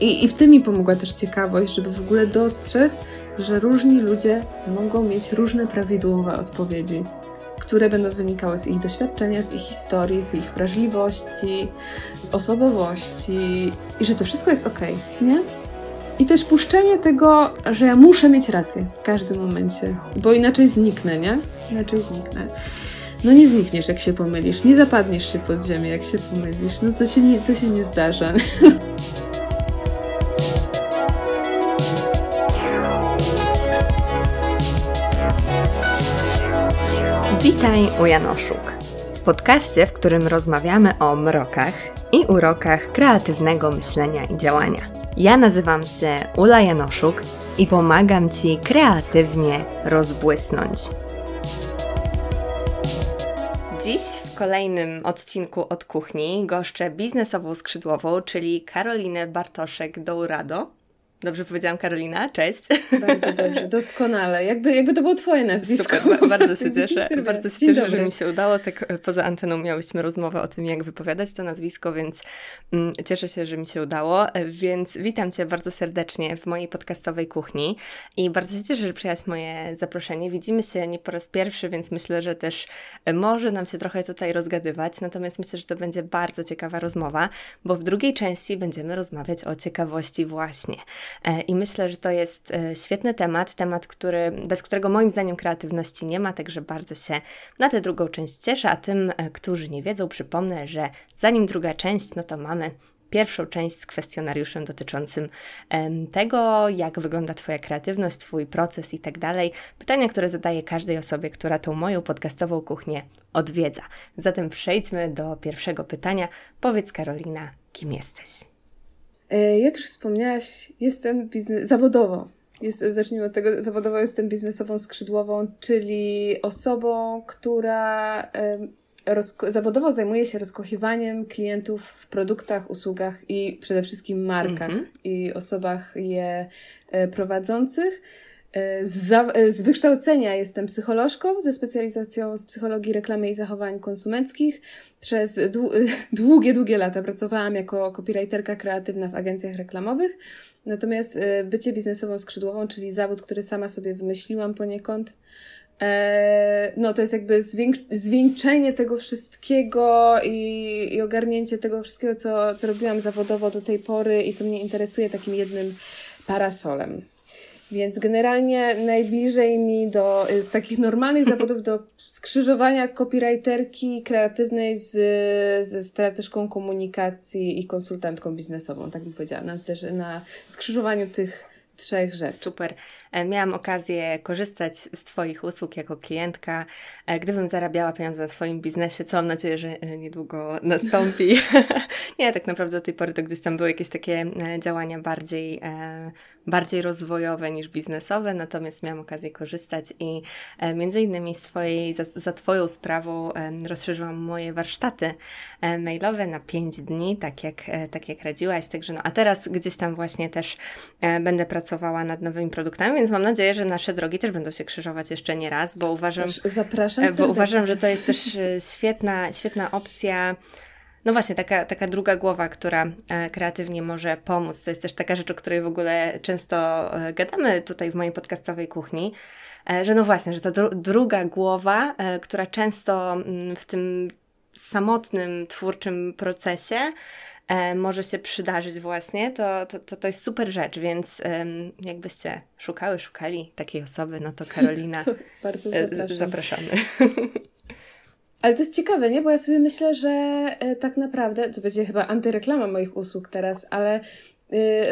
I, I w tym mi pomogła też ciekawość, żeby w ogóle dostrzec, że różni ludzie mogą mieć różne prawidłowe odpowiedzi, które będą wynikały z ich doświadczenia, z ich historii, z ich wrażliwości, z osobowości i że to wszystko jest ok, nie? I też puszczenie tego, że ja muszę mieć rację w każdym momencie, bo inaczej zniknę, nie? Inaczej zniknę. No nie znikniesz, jak się pomylisz, nie zapadniesz się pod ziemię, jak się pomylisz. No to się nie, to się nie zdarza. Witaj u Janoszuk. W podcaście, w którym rozmawiamy o mrokach i urokach kreatywnego myślenia i działania. Ja nazywam się Ula Janoszuk i pomagam Ci kreatywnie rozbłysnąć. Dziś w kolejnym odcinku od kuchni goszczę biznesową skrzydłową, czyli Karolinę Bartoszek-Dourado. Dobrze powiedziałam Karolina, cześć. Bardzo dobrze, doskonale. Jakby, jakby to było Twoje nazwisko. Super, bardzo się cieszę. Bardzo się cieszę, że mi się udało. Tak e, poza anteną miałyśmy rozmowę o tym, jak wypowiadać to nazwisko, więc mm, cieszę się, że mi się udało. E, więc witam Cię bardzo serdecznie w mojej podcastowej kuchni i bardzo się cieszę, że przyjęłaś moje zaproszenie. Widzimy się nie po raz pierwszy, więc myślę, że też e, może nam się trochę tutaj rozgadywać. Natomiast myślę, że to będzie bardzo ciekawa rozmowa, bo w drugiej części będziemy rozmawiać o ciekawości właśnie. E, I myślę, że to jest e, świetny temat, temat, który, bez którego moim zdaniem kreatywności nie ma, także bardzo się na tę drugą część cieszę. A tym, e, którzy nie wiedzą, przypomnę, że zanim druga część, no to mamy pierwszą część z kwestionariuszem dotyczącym tego, jak wygląda Twoja kreatywność, Twój proces i tak dalej. Pytania, które zadaję każdej osobie, która tą moją podcastową kuchnię odwiedza. Zatem przejdźmy do pierwszego pytania. Powiedz, Karolina, kim jesteś? E, jak już wspomniałaś, jestem biznes... zawodowo. Jest, zacznijmy od tego, zawodowo jestem biznesową skrzydłową, czyli osobą, która rozko- zawodowo zajmuje się rozkochiwaniem klientów w produktach, usługach i przede wszystkim markach mm-hmm. i osobach je e, prowadzących. E, z, e, z wykształcenia jestem psycholożką ze specjalizacją z psychologii reklamy i zachowań konsumenckich. Przez długie, długie lata pracowałam jako copywriterka kreatywna w agencjach reklamowych. Natomiast e, bycie biznesową skrzydłową, czyli zawód, który sama sobie wymyśliłam poniekąd, no to jest jakby zwieńczenie tego wszystkiego i, i ogarnięcie tego wszystkiego, co, co robiłam zawodowo do tej pory i co mnie interesuje takim jednym parasolem. Więc generalnie najbliżej mi do, z takich normalnych zawodów do skrzyżowania copywriterki kreatywnej z, ze strateżką komunikacji i konsultantką biznesową, tak bym powiedziała, na, na skrzyżowaniu tych trzech rzeczy. Super. E, miałam okazję korzystać z Twoich usług jako klientka. E, gdybym zarabiała pieniądze na swoim biznesie, co mam nadzieję, że e, niedługo nastąpi. Nie, tak naprawdę do tej pory to gdzieś tam były jakieś takie działania bardziej, bardziej rozwojowe niż biznesowe, natomiast miałam okazję korzystać i między innymi z twojej, za, za Twoją sprawą rozszerzyłam moje warsztaty mailowe na 5 dni, tak jak, tak jak radziłaś. Także no, a teraz gdzieś tam właśnie też będę pracowała nad nowymi produktami, więc mam nadzieję, że nasze drogi też będą się krzyżować jeszcze nie raz, bo uważam, Zapraszam e, bo uważam, że to jest też e, świetna, świetna opcja. No właśnie, taka, taka druga głowa, która e, kreatywnie może pomóc. To jest też taka rzecz, o której w ogóle często gadamy tutaj w mojej podcastowej kuchni, że no właśnie, że ta dru druga głowa, która często mm, w tym samotnym, twórczym procesie e, może się przydarzyć właśnie, to, to, to, to jest super rzecz, więc e, jakbyście szukały, szukali takiej osoby, no to Karolina, Bardzo e, zapraszam. zapraszamy. Ale to jest ciekawe, nie? Bo ja sobie myślę, że e, tak naprawdę, to będzie chyba antyreklama moich usług teraz, ale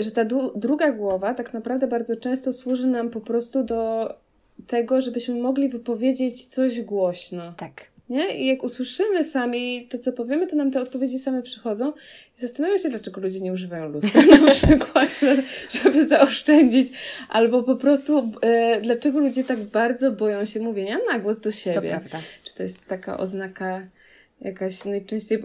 że ta druga głowa tak naprawdę bardzo często służy nam po prostu do tego, żebyśmy mogli wypowiedzieć coś głośno. Tak. Nie? I jak usłyszymy sami to, co powiemy, to nam te odpowiedzi same przychodzą. I zastanawiam się, dlaczego ludzie nie używają lustra na przykład, żeby zaoszczędzić. Albo po prostu, e, dlaczego ludzie tak bardzo boją się mówienia na głos do siebie. To prawda. Czy to jest taka oznaka jakaś najczęściej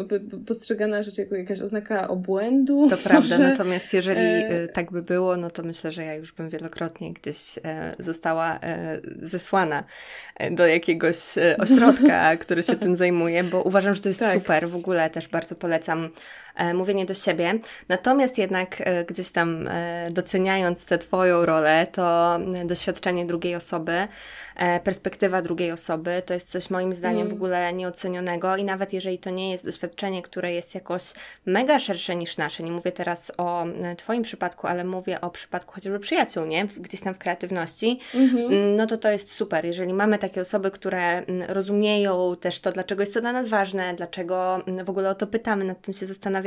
postrzegana rzecz jako jakaś oznaka obłędu. To prawda, natomiast jeżeli e... e tak by było, no to myślę, że ja już bym wielokrotnie gdzieś e, została e, zesłana do jakiegoś ośrodka, który się tym zajmuje, bo uważam, że to jest tak. super. W ogóle też bardzo polecam mówienie do siebie. Natomiast jednak e, gdzieś tam e, doceniając tę Twoją rolę, to doświadczenie drugiej osoby, perspektywa drugiej osoby, to jest coś moim zdaniem mm. w ogóle nieocenionego i nawet jeżeli to nie jest doświadczenie, które jest jakoś mega szersze niż nasze, nie mówię teraz o Twoim przypadku, ale mówię o przypadku chociażby przyjaciół, nie? Gdzieś tam w kreatywności, mm -hmm. no to to jest super. Jeżeli mamy takie osoby, które rozumieją też to, dlaczego jest to dla nas ważne, dlaczego w ogóle o to pytamy, nad tym się zastanawiamy,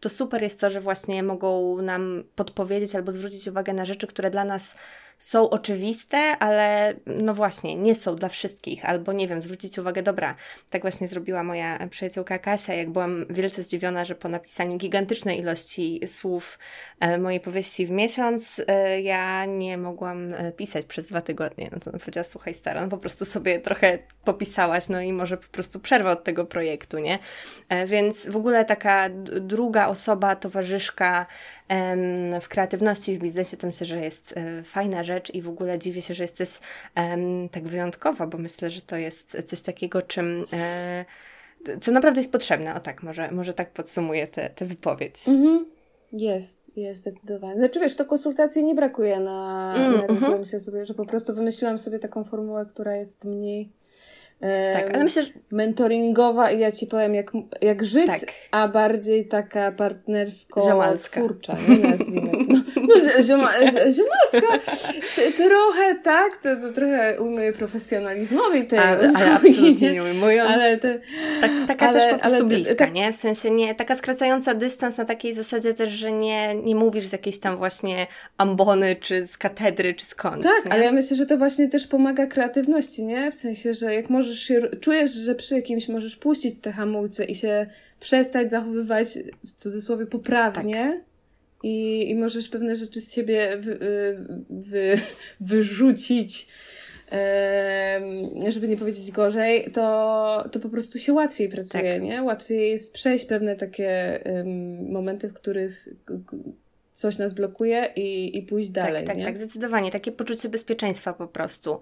to super jest to, że właśnie mogą nam podpowiedzieć albo zwrócić uwagę na rzeczy, które dla nas są oczywiste, ale no właśnie, nie są dla wszystkich, albo nie wiem, zwrócić uwagę, dobra, tak właśnie zrobiła moja przyjaciółka Kasia, jak byłam wielce zdziwiona, że po napisaniu gigantycznej ilości słów e, mojej powieści w miesiąc, e, ja nie mogłam e, pisać przez dwa tygodnie. No to ona powiedziała, słuchaj stara, no po prostu sobie trochę popisałaś, no i może po prostu przerwę od tego projektu, nie? Więc w ogóle taka druga osoba, towarzyszka w kreatywności, w biznesie, to myślę, że jest fajna rzecz, rzecz i w ogóle dziwię się, że jesteś um, tak wyjątkowa, bo myślę, że to jest coś takiego, czym. E, co naprawdę jest potrzebne. O tak, może, może tak podsumuję tę wypowiedź. Mhm. Jest, jest zdecydowanie. Znaczy wiesz, to konsultacji nie brakuje na, mm, na Myślę sobie, że po prostu wymyśliłam sobie taką formułę, która jest mniej tak, ale myślę, że... mentoringowa i ja ci powiem, jak, jak żyć, tak. a bardziej taka partnersko-twórcza, nie nazwijmy. No, zioma, ziomalska, trochę tak, to, to trochę ujmuję profesjonalizmowi tej ale, ale absolutnie nie ujmując. Ale te, tak, taka ale, też po prostu bliska, tak, nie? W sensie nie, taka skracająca dystans na takiej zasadzie też, że nie, nie mówisz z jakiejś tam właśnie ambony, czy z katedry, czy skądś. Tak, nie? ale ja myślę, że to właśnie też pomaga kreatywności, nie? W sensie, że jak możesz się, czujesz, że przy kimś możesz puścić te hamulce i się przestać zachowywać w cudzysłowie poprawnie. Tak. I, I możesz pewne rzeczy z siebie wy, wy, wyrzucić, żeby nie powiedzieć gorzej, to, to po prostu się łatwiej pracuje, tak. nie? Łatwiej jest przejść pewne takie um, momenty, w których coś nas blokuje i, i pójść tak, dalej. Tak, nie? tak, zdecydowanie. Takie poczucie bezpieczeństwa po prostu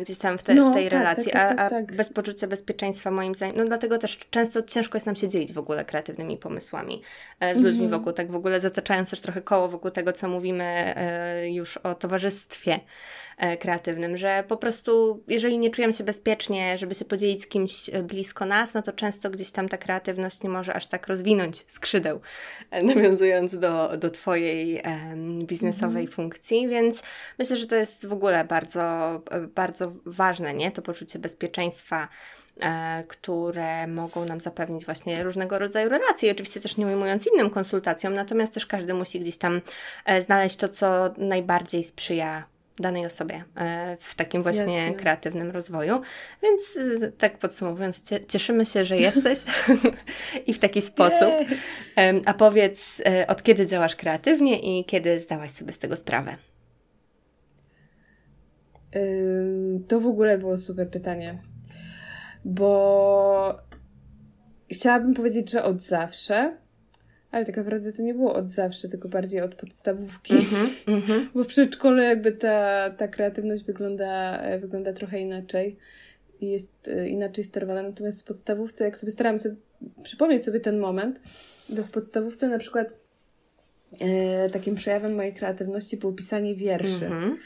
gdzieś tam w, te, no, w tej tak, relacji. Tak, tak, a, a tak. bez poczucia bezpieczeństwa moim zdaniem, no dlatego też często ciężko jest nam się dzielić w ogóle kreatywnymi pomysłami e, z ludźmi mhm. wokół, tak w ogóle zataczając też trochę koło wokół tego, co mówimy e, już o towarzystwie E, kreatywnym, że po prostu jeżeli nie czujemy się bezpiecznie, żeby się podzielić z kimś e, blisko nas, no to często gdzieś tam ta kreatywność nie może aż tak rozwinąć skrzydeł, e, nawiązując do, do Twojej biznesowej mhm. funkcji, więc myślę, że to jest w ogóle bardzo, bardzo ważne, nie? To poczucie bezpieczeństwa, które mogą nam zapewnić właśnie różnego rodzaju relacje. oczywiście też nie ujmując innym konsultacjom, natomiast też każdy musi gdzieś tam znaleźć to, co najbardziej sprzyja danej osobie e, w takim właśnie Jasne. kreatywnym rozwoju. Więc e, tak podsumowując, cieszymy się, że jesteś i w taki sposób. A powiedz, e, od kiedy działasz kreatywnie i kiedy zdałaś sobie z tego sprawę? To w ogóle było super pytanie, bo chciałabym powiedzieć, że od zawsze, ale tak naprawdę to nie było od zawsze, tylko bardziej od podstawówki. Mm -hmm, Bo w przedszkolu jakby ta, ta kreatywność wygląda, wygląda trochę inaczej i jest e, inaczej sterowana. Natomiast w podstawówce, jak sobie starałam sobie przypomnieć sobie ten moment, to w podstawówce na przykład e, takim przejawem mojej kreatywności było pisanie wierszy. Mm -hmm.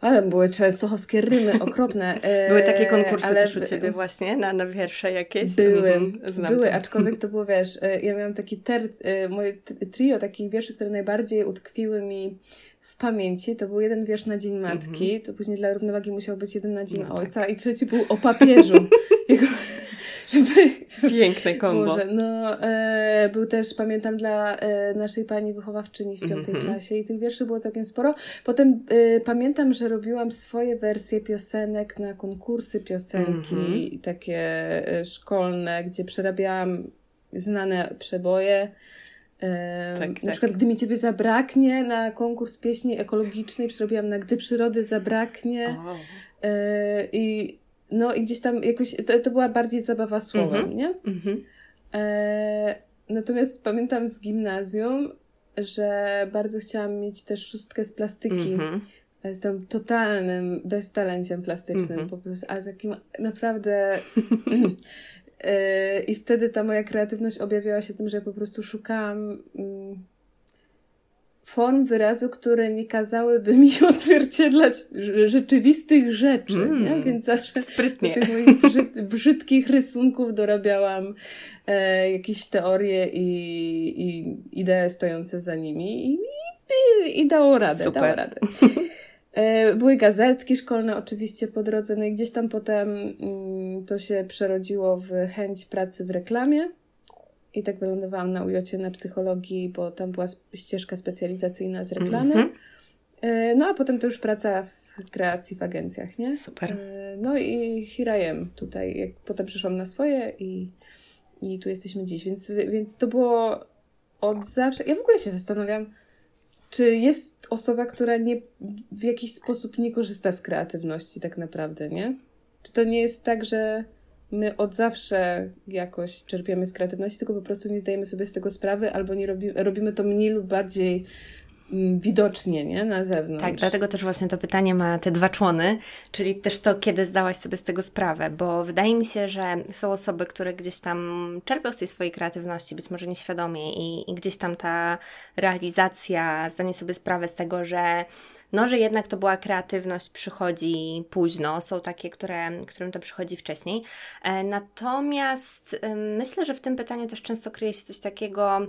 Ale były częstochowskie rymy okropne. były takie konkursy ale... też u Ciebie właśnie na, na wiersze jakieś? Były, mhm, były, aczkolwiek to było, wiesz, e, ja miałam taki ter, e, moje trio takich wierszy, które najbardziej utkwiły mi w pamięci. To był jeden wiersz na Dzień Matki, mm -hmm. to później dla równowagi musiał być jeden na Dzień no Ojca tak. i trzeci był o papieżu. żeby... Piękne kombo. Może, no, e, był też, pamiętam, dla e, naszej pani wychowawczyni w piątej mm -hmm. klasie i tych wierszy było całkiem sporo. Potem e, pamiętam, że robiłam swoje wersje piosenek na konkursy piosenki, mm -hmm. takie e, szkolne, gdzie przerabiałam znane przeboje. E, tak, na tak. przykład, gdy mi ciebie zabraknie na konkurs pieśni ekologicznej, przerobiłam na Gdy przyrody zabraknie. Oh. I no i gdzieś tam jakoś, to, to była bardziej zabawa słowem, mm -hmm. nie? Mm -hmm. e, natomiast pamiętam z gimnazjum, że bardzo chciałam mieć też szóstkę z plastyki. Mm -hmm. Jestem totalnym beztalenciem plastycznym -hmm. po prostu, ale takim naprawdę Yy, I wtedy ta moja kreatywność objawiała się tym, że ja po prostu szukałam mm, form wyrazu, które nie kazałyby mi odzwierciedlać rzeczywistych rzeczy, mm, nie? Więc zawsze sprytnie. tych moich brzyd, brzydkich rysunków dorabiałam e, jakieś teorie i, i idee stojące za nimi i, i, i dało radę, Super. dało radę. E, były gazetki szkolne oczywiście po drodze, no i gdzieś tam potem mm, to się przerodziło w chęć pracy w reklamie. I tak wylądowałam na ujocie na psychologii, bo tam była ścieżka specjalizacyjna z reklamy. Mm -hmm. No a potem to już praca w kreacji w agencjach, nie? Super. E, no i Hirajem tutaj, jak potem przyszłam na swoje i, i tu jesteśmy dziś, więc, więc to było od zawsze. Ja w ogóle się zastanawiam, czy jest osoba, która nie, w jakiś sposób nie korzysta z kreatywności tak naprawdę, nie? Czy to nie jest tak, że my od zawsze jakoś czerpiemy z kreatywności, tylko po prostu nie zdajemy sobie z tego sprawy, albo nie robi, robimy to mniej lub bardziej mm, widocznie, nie? Na zewnątrz. Tak, dlatego też właśnie to pytanie ma te dwa człony, czyli też to, kiedy zdałaś sobie z tego sprawę, bo wydaje mi się, że są osoby, które gdzieś tam czerpią z tej swojej kreatywności, być może nieświadomie i, i gdzieś tam ta realizacja, zdanie sobie sprawę z tego, że no, że jednak to była kreatywność, przychodzi późno, są takie, które, którym to przychodzi wcześniej. E, natomiast myślę, że w tym pytaniu też często kryje się coś takiego,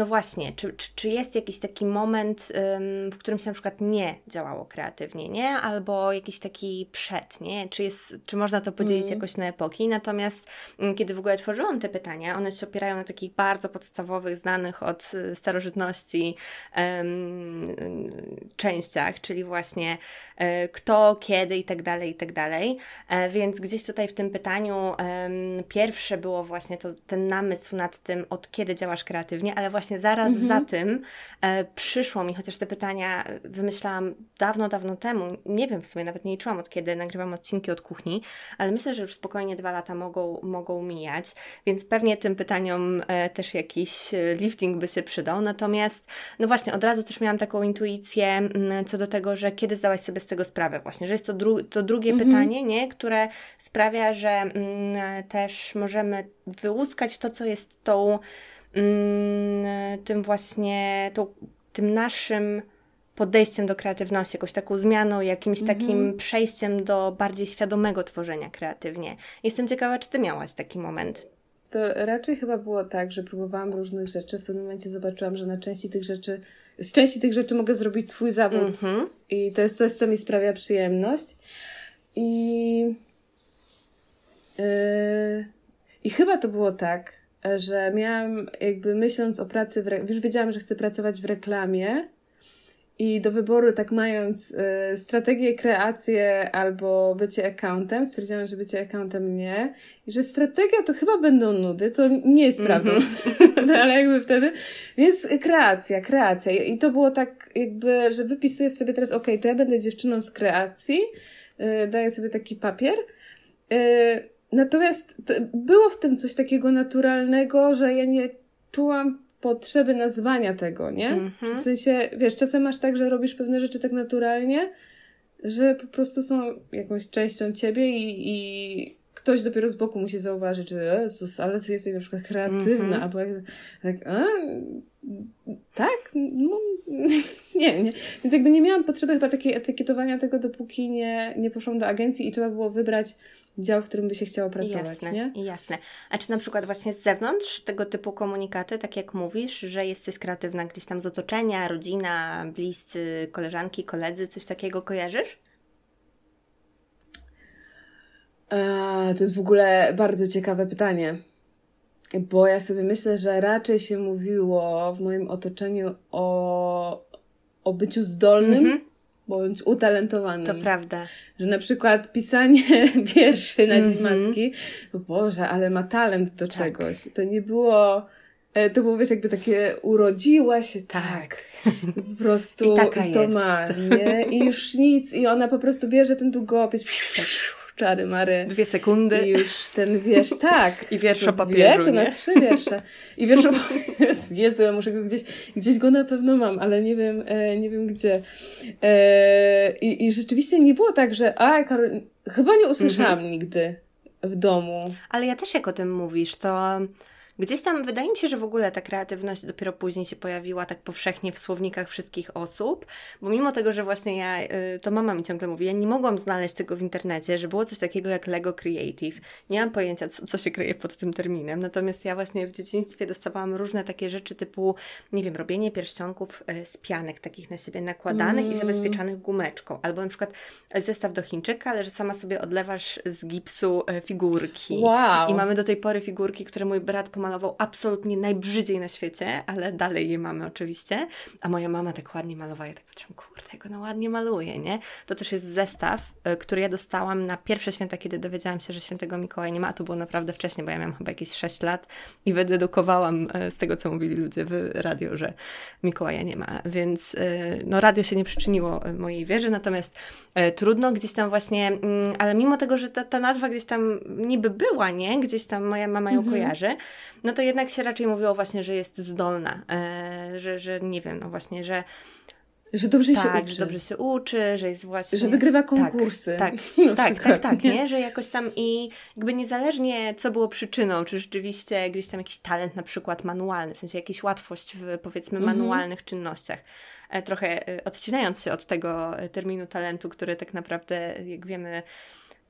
no właśnie, czy, czy, czy jest jakiś taki moment, w którym się na przykład nie działało kreatywnie, nie? Albo jakiś taki przed, nie? Czy, jest, czy można to podzielić mm. jakoś na epoki? Natomiast mm, kiedy w ogóle tworzyłam te pytania, one się opierają na takich bardzo podstawowych, znanych od y, starożytności częściach, czyli właśnie y, kto, kiedy i tak dalej, i tak dalej. E, więc gdzieś tutaj w tym pytaniu pierwsze było właśnie to, ten namysł nad tym, od kiedy działasz kreatywnie, ale właśnie właśnie zaraz mhm. za tym e, przyszło mi, chociaż te pytania wymyślałam dawno, dawno temu. Nie wiem w sumie, nawet nie liczyłam od kiedy nagrywam odcinki od kuchni, ale myślę, że już spokojnie dwa lata mogą, mogą mijać, więc pewnie tym pytaniom e, też jakiś e, lifting by się przydał. Natomiast, no właśnie, od razu też miałam taką intuicję m, mm, co do tego, że kiedy zdałaś sobie z tego sprawę, właśnie, że jest to, dru to drugie mhm. pytanie, nie? które sprawia, że m, mm, też możemy wyłuskać to, co jest tą tym właśnie, tą, tym naszym podejściem do kreatywności, jakąś taką zmianą, jakimś mhm. takim przejściem do bardziej świadomego tworzenia kreatywnie. Jestem ciekawa, czy Ty miałaś taki moment? To raczej chyba było tak, że próbowałam różnych rzeczy. W pewnym momencie zobaczyłam, że na części tych rzeczy, z części tych rzeczy mogę zrobić swój zawód. Mhm. I to jest coś, co mi sprawia przyjemność. I, yy, I chyba to było tak, że miałam jakby myśląc o pracy, w re... już wiedziałam, że chcę pracować w reklamie i do wyboru tak mając y, strategię, kreację albo bycie accountem, stwierdziłam, że bycie accountem nie i że strategia to chyba będą nudy, co nie jest prawdą, mm -hmm. no, ale jakby wtedy, więc kreacja, kreacja. I to było tak jakby, że wypisuję sobie teraz, ok, to ja będę dziewczyną z kreacji, y, daję sobie taki papier, y, Natomiast było w tym coś takiego naturalnego, że ja nie czułam potrzeby nazwania tego, nie? -hmm. W sensie, wiesz, czasem masz tak, że robisz pewne rzeczy tak naturalnie, że po prostu są jakąś częścią ciebie i, i ktoś dopiero z boku musi zauważyć, że Jezus, ale ty jesteś na przykład kreatywna, mm -hmm. albo jak, tak, a, tak, no, nie, nie. Więc jakby nie miałam potrzeby chyba takiej etykietowania tego, dopóki nie, nie poszłam do agencji i trzeba było wybrać dział, w którym by się chciało pracować, jasne, nie? Jasne. A czy na przykład właśnie z zewnątrz tego typu komunikaty, tak jak mówisz, że jesteś kreatywna gdzieś tam z otoczenia, rodzina, bliscy, koleżanki, koledzy, coś takiego kojarzysz? Eee, to jest w ogóle bardzo ciekawe pytanie. Bo ja sobie myślę, że raczej się mówiło w moim otoczeniu o, o byciu zdolnym, mm -hmm bądź utalentowanym. To prawda. Że na przykład pisanie wierszy na Dzień mm -hmm. Matki, no Boże, ale ma talent do tak. czegoś. To nie było, e, to było wiesz, jakby takie urodziła się tak. tak. Po prostu I, taka i to jest. ma, nie? I już nic. I ona po prostu bierze ten długopis czary mary. Dwie sekundy. I już ten wiersz, tak. I wiersz o papieżu, dwie, to na trzy wiersze. I wiersz o Jezu, ja muszę go gdzieś, gdzieś go na pewno mam, ale nie wiem, e, nie wiem gdzie. E, i, I rzeczywiście nie było tak, że a, Karol, chyba nie usłyszałam mhm. nigdy w domu. Ale ja też jak o tym mówisz, to Gdzieś tam wydaje mi się, że w ogóle ta kreatywność dopiero później się pojawiła tak powszechnie w słownikach wszystkich osób, bo mimo tego, że właśnie ja, y, to mama mi ciągle mówi, ja nie mogłam znaleźć tego w internecie, że było coś takiego jak Lego Creative. Nie mam pojęcia, co, co się kryje pod tym terminem, natomiast ja właśnie w dzieciństwie dostawałam różne takie rzeczy typu, nie wiem, robienie pierścionków y, z pianek takich na siebie nakładanych mm. i zabezpieczanych gumeczką, albo na przykład zestaw do Chińczyka, ale że sama sobie odlewasz z gipsu y, figurki. Wow. I mamy do tej pory figurki, które mój brat pomagał malował absolutnie najbrzydziej na świecie, ale dalej je mamy oczywiście. A moja mama tak ładnie malowała. Ja tak patrzyłam, kurde, jak ona ładnie maluje, nie? To też jest zestaw, y, który ja dostałam na pierwsze święta, kiedy dowiedziałam się, że świętego Mikołaja nie ma. A to było naprawdę wcześniej, bo ja miałam chyba jakieś 6 lat i wydedukowałam y, z tego, co mówili ludzie w radio, że Mikołaja nie ma. Więc y, no radio się nie przyczyniło mojej wierze, natomiast trudno gdzieś tam właśnie, mm, ale mimo tego, że ta, ta nazwa gdzieś tam niby była, nie? Gdzieś tam moja mama ją mhm. kojarzy, no to jednak się raczej mówiło właśnie, że jest zdolna, e, że, że nie wiem, no właśnie, że że dobrze tak, się uczy. że dobrze się uczy, że jest właśnie... Że wygrywa konkursy. Tak, tak, tak, tak, tak, nie? Że jakoś tam i jakby niezależnie co było przyczyną, czy rzeczywiście gdzieś tam jakiś talent na przykład manualny, w sensie jakaś łatwość w powiedzmy mhm. manualnych czynnościach, e, trochę e, odcinając się od tego terminu talentu, który tak naprawdę, jak wiemy,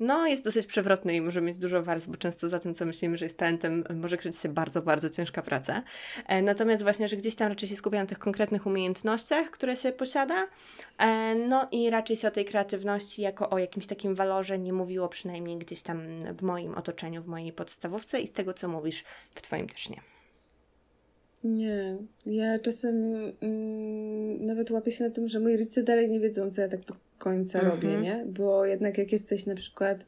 no, jest dosyć przewrotny i może mieć dużo warstw, bo często za tym, co myślimy, że jest talentem, może kryć się bardzo, bardzo ciężka praca. E, natomiast właśnie, że gdzieś tam raczej się skupiam na tych konkretnych umiejętnościach, które się posiada, e, no i raczej się o tej kreatywności jako o jakimś takim walorze nie mówiło przynajmniej gdzieś tam w moim otoczeniu, w mojej podstawówce i z tego, co mówisz, w Twoim też nie. Nie, ja czasem mm, nawet łapię się na tym, że moi rodzice dalej nie wiedzą, co ja tak do końca mhm. robię, nie? Bo jednak jak jesteś na przykład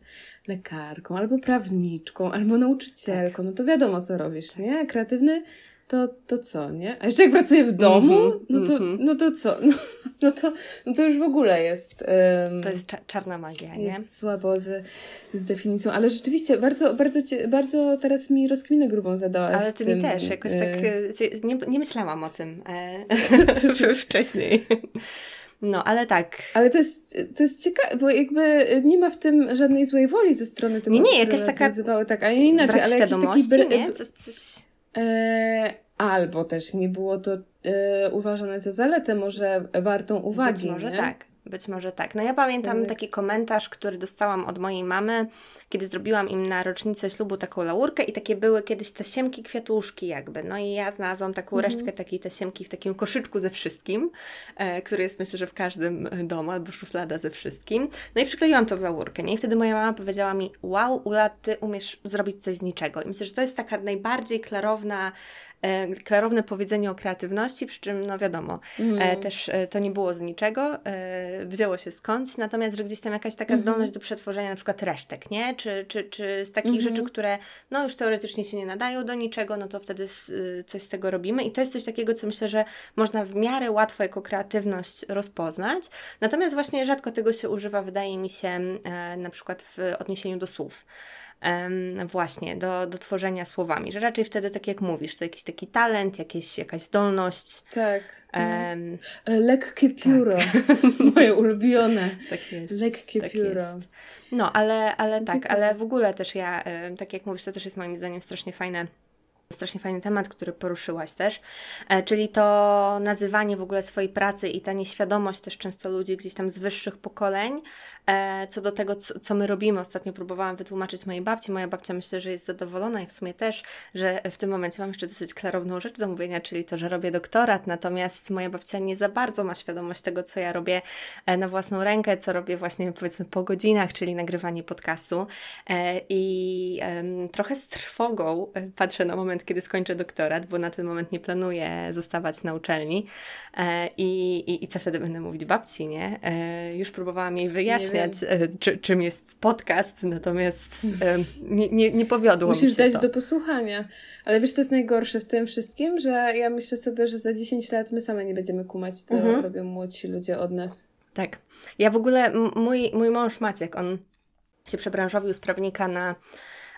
lekarką, albo prawniczką, albo nauczycielką, tak. no to wiadomo, co robisz, nie? Kreatywny to, to co, nie? A jeszcze jak pracuję w domu, mm -hmm, no, to, mm -hmm. no to co? No, no, to, no to już w ogóle jest... Um, to jest cza czarna magia, nie? Jest słabo z, z definicją, ale rzeczywiście bardzo, bardzo, bardzo teraz mi rozkminę grubą zadałaś. Ale ty tym, mi też, jakoś tak y nie, nie myślałam o tym e, wcześniej. No, ale tak. Ale to jest, to jest ciekawe, bo jakby nie ma w tym żadnej złej woli ze strony tego, Nie, nie, jakaś taka nazywały tak, a nie inaczej, brak ale świadomości, taki nie? Coś, coś... E, albo też nie było to e, uważane za zaletę, może wartą uwagi. Być może nie? tak. Być może tak. No ja pamiętam tak. taki komentarz, który dostałam od mojej mamy, kiedy zrobiłam im na rocznicę ślubu taką laurkę i takie były kiedyś tasiemki, kwiatuszki jakby. No i ja znalazłam taką mhm. resztkę takiej tasiemki w takim koszyczku ze wszystkim, e, który jest myślę, że w każdym domu, albo szuflada ze wszystkim. No i przykleiłam to w laurkę, nie? I wtedy moja mama powiedziała mi, wow, Ula, ty umiesz zrobić coś z niczego. I myślę, że to jest taka najbardziej klarowna e, klarowne powiedzenie o kreatywności, przy czym, no wiadomo, mm. też e, to nie było z niczego, wzięło się skądś, natomiast, że gdzieś tam jakaś taka mm zdolność do przetworzenia na przykład resztek, nie? Czy, czy, czy z takich mm -hmm. rzeczy, które no już teoretycznie się nie nadają do niczego, no to wtedy coś z tego robimy. I to jest coś takiego, co myślę, że można w miarę łatwo jako kreatywność rozpoznać, natomiast właśnie rzadko tego się używa, wydaje mi się, e, na przykład w odniesieniu do słów właśnie do, do tworzenia słowami, że raczej wtedy, tak jak mówisz, to jakiś taki talent, jakieś, jakaś zdolność. Tak. Um, Lekkie pióro, tak. moje ulubione. Tak jest. Lekkie tak pióro. Jest. No, ale, ale tak, ale w ogóle też ja, tak jak mówisz, to też jest moim zdaniem strasznie fajne strasznie fajny temat, który poruszyłaś też, e, czyli to nazywanie w ogóle swojej pracy i ta nieświadomość też często ludzi gdzieś tam z wyższych pokoleń e, co do tego, co, my robimy. Ostatnio próbowałam wytłumaczyć mojej babci. Moja babcia myślę, że jest zadowolona i w sumie też, że w tym momencie mam jeszcze dosyć klarowną rzecz do mówienia, czyli to, że robię doktorat, natomiast moja babcia nie za bardzo ma świadomość tego, co ja robię e, na własną rękę, co robię właśnie powiedzmy po godzinach, czyli nagrywanie podcastu i trochę z trwogą patrzę na moment, kiedy skończę doktorat, bo na ten moment nie planuję zostawać na uczelni e, i, i, i co wtedy będę mówić babci, nie? E, już próbowałam jej wyjaśniać, e, czy, czym jest podcast, natomiast nie, nie, nie powiodło Musisz mi się dać to. do posłuchania. Ale wiesz, co jest najgorsze w tym wszystkim, że ja myślę sobie, że za 10 lat my same nie będziemy kumać, co mhm. robią młodsi ludzie od nas. Tak. Ja w ogóle, mój, mój mąż Maciek, on się przebranżowił z prawnika na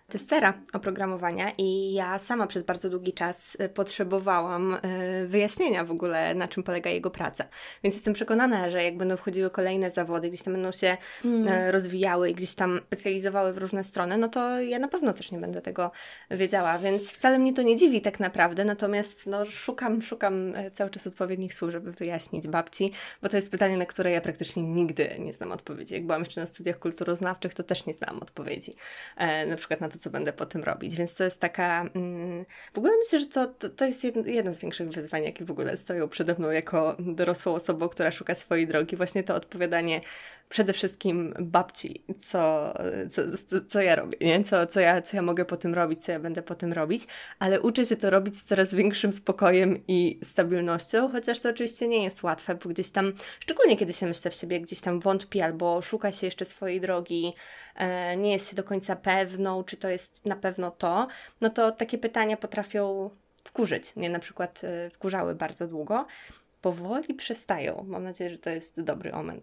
testera oprogramowania i ja sama przez bardzo długi czas y, potrzebowałam y, wyjaśnienia w ogóle, na czym polega jego praca. Więc jestem przekonana, że jak będą wchodziły kolejne zawody, gdzieś tam będą się mm. rozwijały i gdzieś tam specjalizowały w różne strony, no to ja na pewno też nie będę tego wiedziała, więc wcale mnie to nie dziwi tak naprawdę, natomiast no, szukam, szukam cały czas odpowiednich słów, żeby wyjaśnić babci, bo to jest pytanie, na które ja praktycznie nigdy nie znam odpowiedzi. Jak byłam jeszcze na studiach kulturoznawczych, to też nie znałam odpowiedzi, e, na przykład na to, co będę po tym robić. Więc to jest taka. Mm, w ogóle myślę, że to, to, to jest jedno z większych wyzwań, jakie w ogóle stoją przede mną jako dorosłą osobą, która szuka swojej drogi. Właśnie to odpowiadanie przede wszystkim babci, co, co, co ja robię, nie? Co, co, ja, co ja mogę po tym robić, co ja będę po tym robić, ale uczę się to robić z coraz większym spokojem i stabilnością, chociaż to oczywiście nie jest łatwe, bo gdzieś tam, szczególnie kiedy się myślę w siebie, gdzieś tam wątpi albo szuka się jeszcze swojej drogi, e, nie jest się do końca pewną, czy to jest na pewno to, no to takie pytania potrafią wkurzyć. Mnie na przykład e, wkurzały bardzo długo. Powoli przestają. Mam nadzieję, że to jest dobry omen.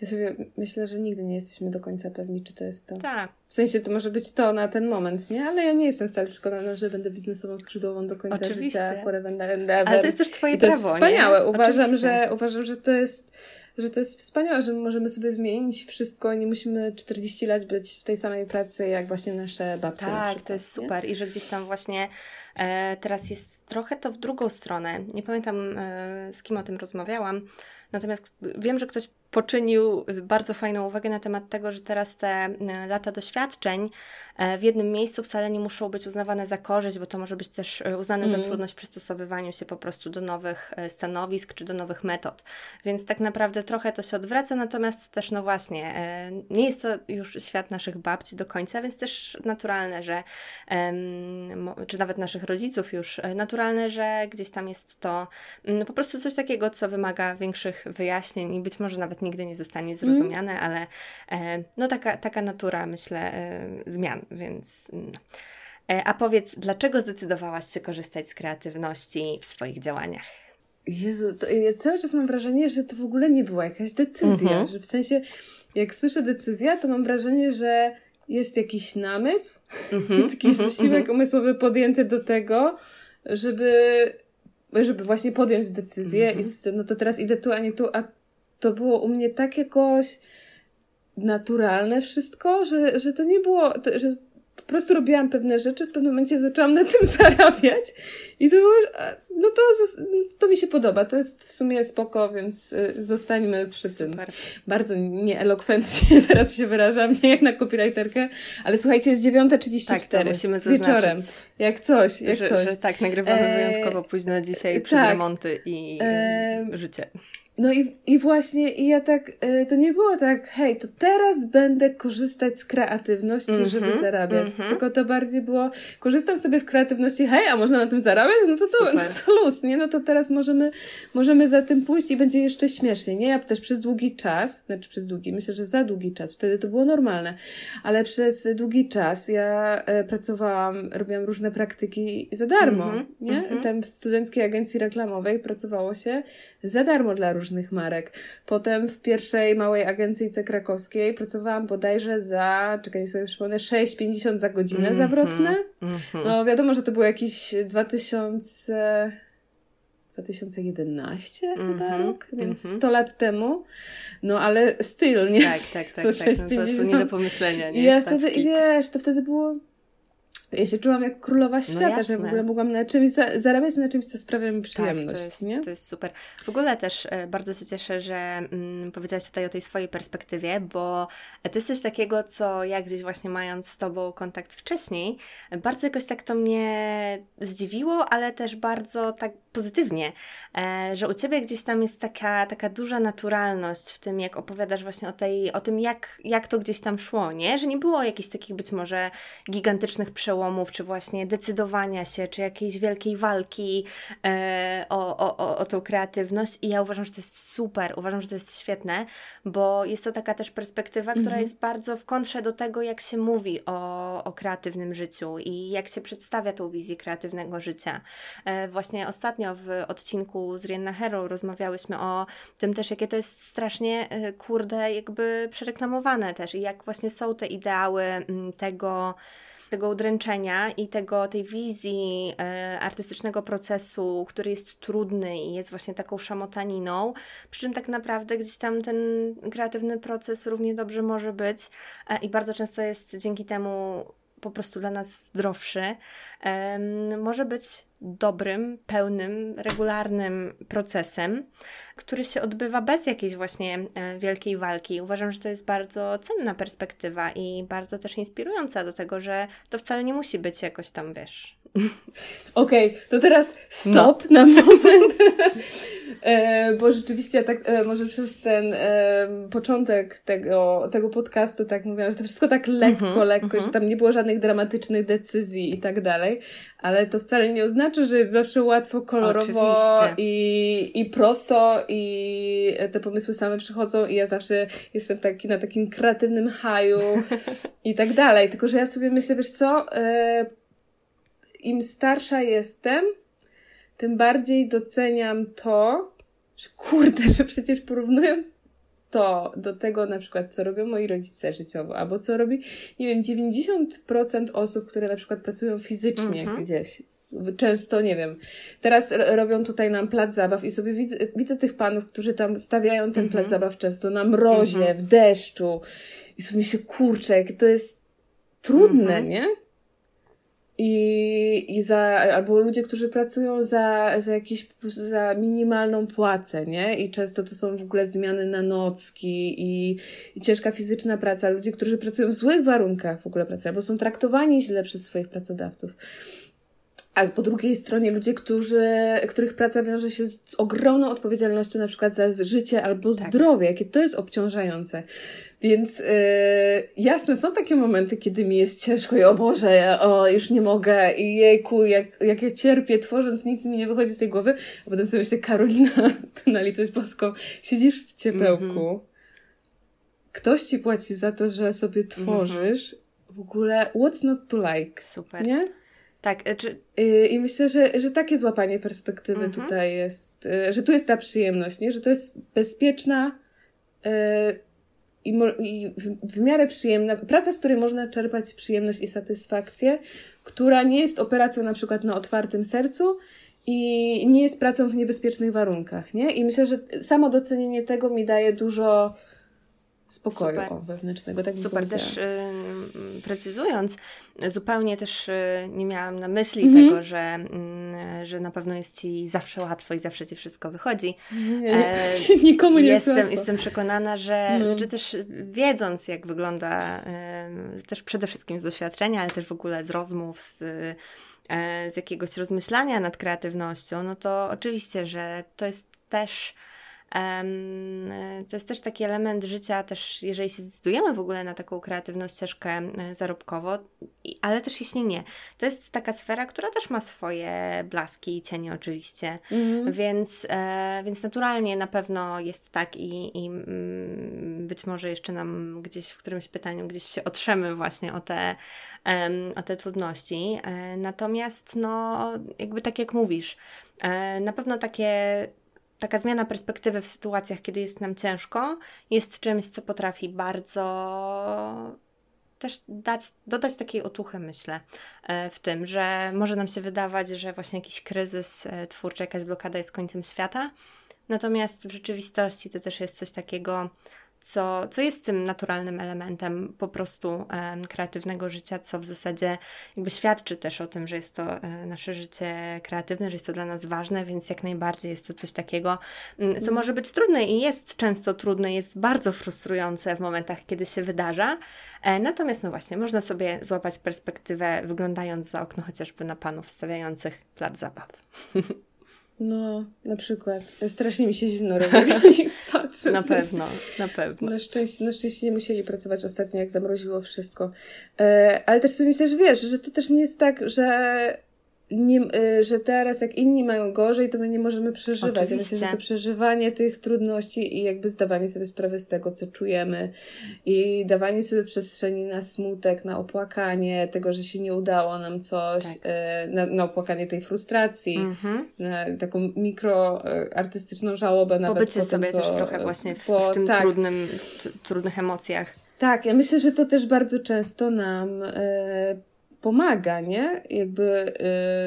Ja sobie myślę, że nigdy nie jesteśmy do końca pewni, czy to jest to. Tak. W sensie to może być to na ten moment, nie? Ale ja nie jestem stale przekonana, że będę biznesową skrzydłową do końca Oczywiście. życia. Ever. Ale to jest też twoje I to prawo, jest wspaniałe. Nie? Uważam, że, uważam, że to jest że to jest wspaniałe, że możemy sobie zmienić wszystko, nie musimy 40 lat być w tej samej pracy, jak właśnie nasze babcie. Tak, przykład, to jest nie? super i że gdzieś tam właśnie e, teraz jest trochę to w drugą stronę. Nie pamiętam e, z kim o tym rozmawiałam, natomiast wiem, że ktoś poczynił bardzo fajną uwagę na temat tego, że teraz te e, lata doświadczeń e, w jednym miejscu wcale nie muszą być uznawane za korzyść, bo to może być też e, uznane mm. za trudność w przystosowywaniu się po prostu do nowych stanowisk czy do nowych metod. Więc tak naprawdę trochę to się odwraca, natomiast też no właśnie, nie jest to już świat naszych babci do końca, więc też naturalne, że czy nawet naszych rodziców już naturalne, że gdzieś tam jest to mm, po prostu coś takiego, co wymaga większych wyjaśnień i być może nawet nigdy nie zostanie zrozumiane, mm. ale e, no taka, taka natura, myślę, e, zmian, więc... No. E, a powiedz, dlaczego zdecydowałaś się korzystać z kreatywności w swoich działaniach? Jezu, to ja cały czas mam wrażenie, że to w ogóle nie była jakaś decyzja, -hmm. że w sensie, jak słyszę decyzja, to mam wrażenie, że jest jakiś namysł, -hmm. jest jakiś wysiłek -hmm. umysłowy podjęty do tego, żeby, żeby właśnie podjąć decyzję i no to teraz idę tu, a nie tu, a to było u mnie tak jakoś naturalne wszystko, że, że to nie było, to, że po prostu robiłam pewne rzeczy, w pewnym momencie zaczęłam na tym zarabiać i to było, no to, to mi się podoba, to jest w sumie spoko, więc y, zostańmy przy Super. tym. Bardzo nieelokwentnie teraz się wyrażam, nie jak na copywriterkę, ale słuchajcie, jest 9.34 tak, to musimy zaznaczyć. wieczorem, jak coś, jak że, coś. Że tak, nagrywamy e... wyjątkowo późno dzisiaj przez tak. remonty i e... życie. No i, i właśnie, i ja tak, y, to nie było tak, hej, to teraz będę korzystać z kreatywności, mm -hmm, żeby zarabiać. Mm -hmm. Tylko to bardziej było, korzystam sobie z kreatywności, hej, a można na tym zarabiać? No to, to, no to luz, nie? No to teraz możemy, możemy za tym pójść i będzie jeszcze śmieszniej, nie? Ja też przez długi czas, znaczy przez długi, myślę, że za długi czas, wtedy to było normalne, ale przez długi czas ja e, pracowałam, robiłam różne praktyki za darmo, mm -hmm, nie? Tam w studenckiej agencji reklamowej pracowało się za darmo dla różnych różnych marek. Potem w pierwszej małej agencyjce krakowskiej pracowałam bodajże za, czekaj sobie przypomnę, 6,50 za godzinę mm -hmm, zawrotne. Mm -hmm. No wiadomo, że to był jakiś 2000... 2011 mm -hmm, chyba mhm, rok, więc mm -hmm. 100 lat temu. No ale styl, nie? Tak, tak, tak. tak. No, to jest nie do pomyślenia, nie? I ja wtedy, i wiesz, to wtedy było ja się czułam jak królowa no świata, no że w ogóle mogłam na czymś za zarabiać na czymś, co sprawia mi przyjemność. Tak, to, jest, nie? to jest super. W ogóle też e, bardzo się cieszę, że mm, powiedziałaś tutaj o tej swojej perspektywie, bo to jest coś takiego, co ja gdzieś właśnie mając z Tobą kontakt wcześniej, bardzo jakoś tak to mnie zdziwiło, ale też bardzo tak pozytywnie, e, że u Ciebie gdzieś tam jest taka, taka duża naturalność w tym, jak opowiadasz właśnie o, tej, o tym, jak, jak to gdzieś tam szło, nie? Że nie było jakichś takich być może gigantycznych przełomów, czy właśnie decydowania się, czy jakiejś wielkiej walki e, o, o, o tą kreatywność i ja uważam, że to jest super, uważam, że to jest świetne, bo jest to taka też perspektywa, która mhm. jest bardzo w kontrze do tego, jak się mówi o, o kreatywnym życiu i jak się przedstawia tą wizję kreatywnego życia. E, właśnie ostatnio ostatnio w odcinku z Rienna Hero rozmawiałyśmy o tym też, jakie to jest strasznie, e, kurde, jakby przereklamowane też i jak właśnie są te ideały mm, tego tego udręczenia i tego, tej wizji e, artystycznego procesu, który jest trudny i jest właśnie taką szamotaniną, przy czym tak naprawdę gdzieś tam ten kreatywny proces równie dobrze może być e, i bardzo często jest dzięki temu po prostu dla nas zdrowszy, może być dobrym, pełnym, regularnym procesem, który się odbywa bez jakiejś właśnie e, wielkiej walki. Uważam, że to jest bardzo cenna perspektywa i bardzo też inspirująca do tego, że to wcale nie musi być jakoś tam, wiesz. Okej, okay, to teraz stop no. na moment. E, bo rzeczywiście tak, e, może przez ten e, początek tego, tego podcastu tak mówiłam, że to wszystko tak lekko, mm -hmm, lekko, mm -hmm. że tam nie było żadnych dramatycznych decyzji i tak dalej, ale to wcale nie oznacza, że jest zawsze łatwo, kolorowo i, i prosto i te pomysły same przychodzą i ja zawsze jestem taki, na takim kreatywnym haju i tak dalej. Tylko, że ja sobie myślę, wiesz co, im starsza jestem, tym bardziej doceniam to, że kurde, że przecież porównując to do tego na przykład, co robią moi rodzice życiowo, albo co robi, nie wiem, 90% osób, które na przykład pracują fizycznie mhm. gdzieś, często, nie wiem, teraz robią tutaj nam plac zabaw i sobie widzę, widzę tych panów, którzy tam stawiają ten plac mhm. zabaw często na mrozie, mhm. w deszczu i sobie się kurczę, to jest trudne, nie? I, i za, albo ludzie, którzy pracują za, za jakieś, za minimalną płacę, nie? I często to są w ogóle zmiany na nocki i, i ciężka fizyczna praca. Ludzie, którzy pracują w złych warunkach w ogóle pracy, albo są traktowani źle przez swoich pracodawców. A po drugiej stronie ludzie, którzy, których praca wiąże się z, z ogromną odpowiedzialnością na przykład za życie albo tak. zdrowie, jakie to jest obciążające. Więc yy, jasne, są takie momenty, kiedy mi jest ciężko i o Boże, ja, o, już nie mogę i jejku, jak, jak ja cierpię tworząc, nic mi nie wychodzi z tej głowy, a potem sobie myślę, Karolina, to na litość boską, siedzisz w ciepełku, mm -hmm. ktoś ci płaci za to, że sobie tworzysz, mm -hmm. w ogóle what's not to like, Super. nie? Tak, y, czy... Y, I myślę, że, że takie złapanie perspektywy mhm. tutaj jest, y, że tu jest ta przyjemność, nie? że to jest bezpieczna i, i w, w miarę przyjemna, praca, z której można czerpać przyjemność i satysfakcję, która nie jest operacją na przykład na otwartym sercu i nie jest pracą w niebezpiecznych warunkach, nie? I myślę, że samo docenienie tego mi daje dużo spokoju Super. wewnętrznego. Tak Super, też y, precyzując, zupełnie też y, nie miałam na myśli mm -hmm. tego, że, y, że na pewno jest Ci zawsze łatwo i zawsze Ci wszystko wychodzi. Nie, e, nikomu nie jestem, jest łatwo. Jestem przekonana, że, że też wiedząc jak wygląda, też przede wszystkim z doświadczenia, ale też w ogóle z rozmów, z e, z jakiegoś rozmyślania nad kreatywnością, no to oczywiście, że to jest też to jest też taki element życia, też jeżeli się zdecydujemy w ogóle na taką kreatywną ścieżkę e, zarobkowo, ale też jeśli nie. To jest taka sfera, która też ma swoje blaski i cienie oczywiście, mhm. więc, e, więc naturalnie na pewno jest tak i, i mm, być może jeszcze nam gdzieś w którymś pytaniu gdzieś się otrzemy właśnie o te, o te trudności. E, natomiast no jakby tak jak mówisz, na pewno takie taka zmiana perspektywy w sytuacjach, kiedy jest nam ciężko, jest czymś, co potrafi bardzo też dać, dodać takiej otuchy, myślę, e, w tym, że może nam się wydawać, że właśnie jakiś kryzys e, twórczy, jakaś blokada jest końcem świata, natomiast w rzeczywistości to też jest coś takiego, co, co jest tym naturalnym elementem po prostu kreatywnego życia, co w zasadzie jakby świadczy też o tym, że jest to e, nasze życie kreatywne, że jest to dla nas ważne, więc jak najbardziej jest to coś takiego, mm, co mhm. może być trudne i jest często trudne, jest bardzo frustrujące w momentach, kiedy się wydarza. E, natomiast no właśnie, można sobie złapać perspektywę wyglądając za okno chociażby na panów stawiających plac zabaw. No, na przykład. Strasznie mi się zimno robi. Patrzę, na pewno, na pewno. Na szczęście, na szczęście nie musieli pracować ostatnio, jak zamroziło wszystko. E, ale też sobie myślę, że wiesz, że to też nie jest tak, że nie, y, że teraz jak inni mają gorzej, to my nie możemy przeżywać. Oczywiście. Ja myślę, że to przeżywanie tych trudności i jakby zdawanie sobie sprawy z tego, co czujemy i dawanie sobie przestrzeni na smutek, na opłakanie tego, że się nie udało nam coś, tak. Y, na, na, opłakanie tej frustracji, mhm. na taką mikroartystyczną żałobę nawet. Pobycie po sobie tym, co, też trochę właśnie w, po, w tym tak. trudnym, trudnych emocjach. Tak, ja myślę, że to też bardzo często nam pomaga, nie? Jakby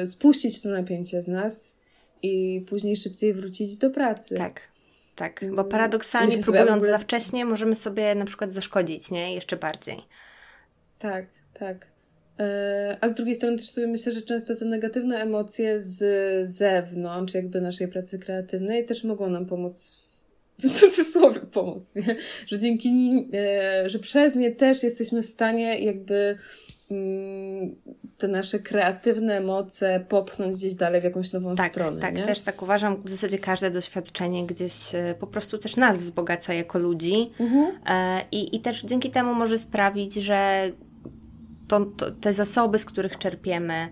y, spuścić to napięcie z nas i później szybciej wrócić do pracy. Tak. Tak, bo paradoksalnie próbując ogóle... za wcześnie możemy sobie na przykład zaszkodzić, nie? Jeszcze bardziej. Tak, tak. E, a z drugiej strony też sobie myślę, że często te negatywne emocje z zewnątrz, jakby naszej pracy kreatywnej, też mogą nam pomóc w cudzysłowie pomóc, nie? Że dzięki, e, że przez nie też jesteśmy w stanie jakby te nasze kreatywne moce popchnąć gdzieś dalej w jakąś nową tak, stronę. Tak, nie? też tak uważam. W zasadzie każde doświadczenie gdzieś e, po prostu też nas wzbogaca jako ludzi mhm. E, i, i też dzięki temu może sprawić, że to, to, te zasoby, z których czerpiemy,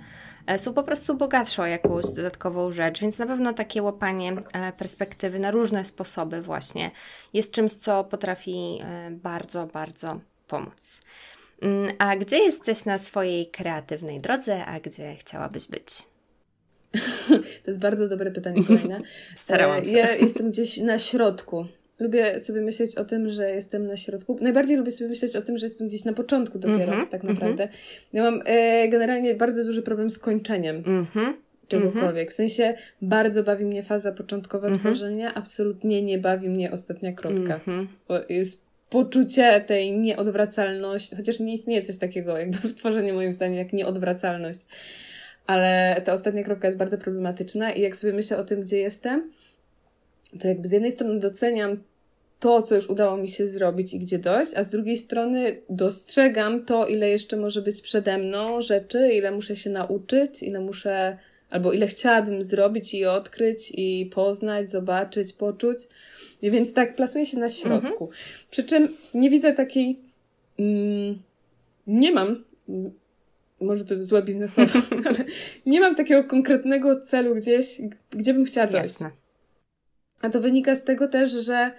e, są po prostu bogatsze o jakąś dodatkową rzecz, więc na pewno takie łapanie perspektywy na różne sposoby właśnie jest czymś, co potrafi bardzo, bardzo pomóc. Mm, a gdzie jesteś na swojej kreatywnej drodze, a gdzie chciałabyś być? To jest bardzo dobre pytanie kolejne. Starałam się. Ja jestem gdzieś na środku. Lubię sobie myśleć o tym, że jestem na środku. Najbardziej lubię sobie myśleć o tym, że jestem gdzieś na początku dopiero, mm -hmm, tak naprawdę. Mm -hmm. Ja mam e, generalnie bardzo duży problem z kończeniem. Mm -hmm, czegokolwiek. W sensie bardzo bawi mnie faza początkowa mhm. tworzenia, absolutnie nie bawi mnie ostatnia kropka. Mhm. Bo jest poczucie tej nieodwracalności, chociaż nie istnieje coś takiego jakby w tworzeniu moim zdaniem jak nieodwracalność, ale ta ostatnia kropka jest bardzo problematyczna i jak sobie myślę o tym, gdzie jestem, to jakby z jednej strony doceniam to, co już udało mi się zrobić i gdzie dojść, a z drugiej strony dostrzegam to, ile jeszcze może być przede mną rzeczy, ile muszę się nauczyć, ile muszę, albo ile chciałabym zrobić i odkryć i poznać, zobaczyć, poczuć. Więc tak, plasuję się na środku. Mhm. Przy czym nie widzę takiej. Mm, nie mam. Może to jest złe biznesowo, ale nie mam takiego konkretnego celu gdzieś, gdzie bym chciała dojść. Jasne. A to wynika z tego też, że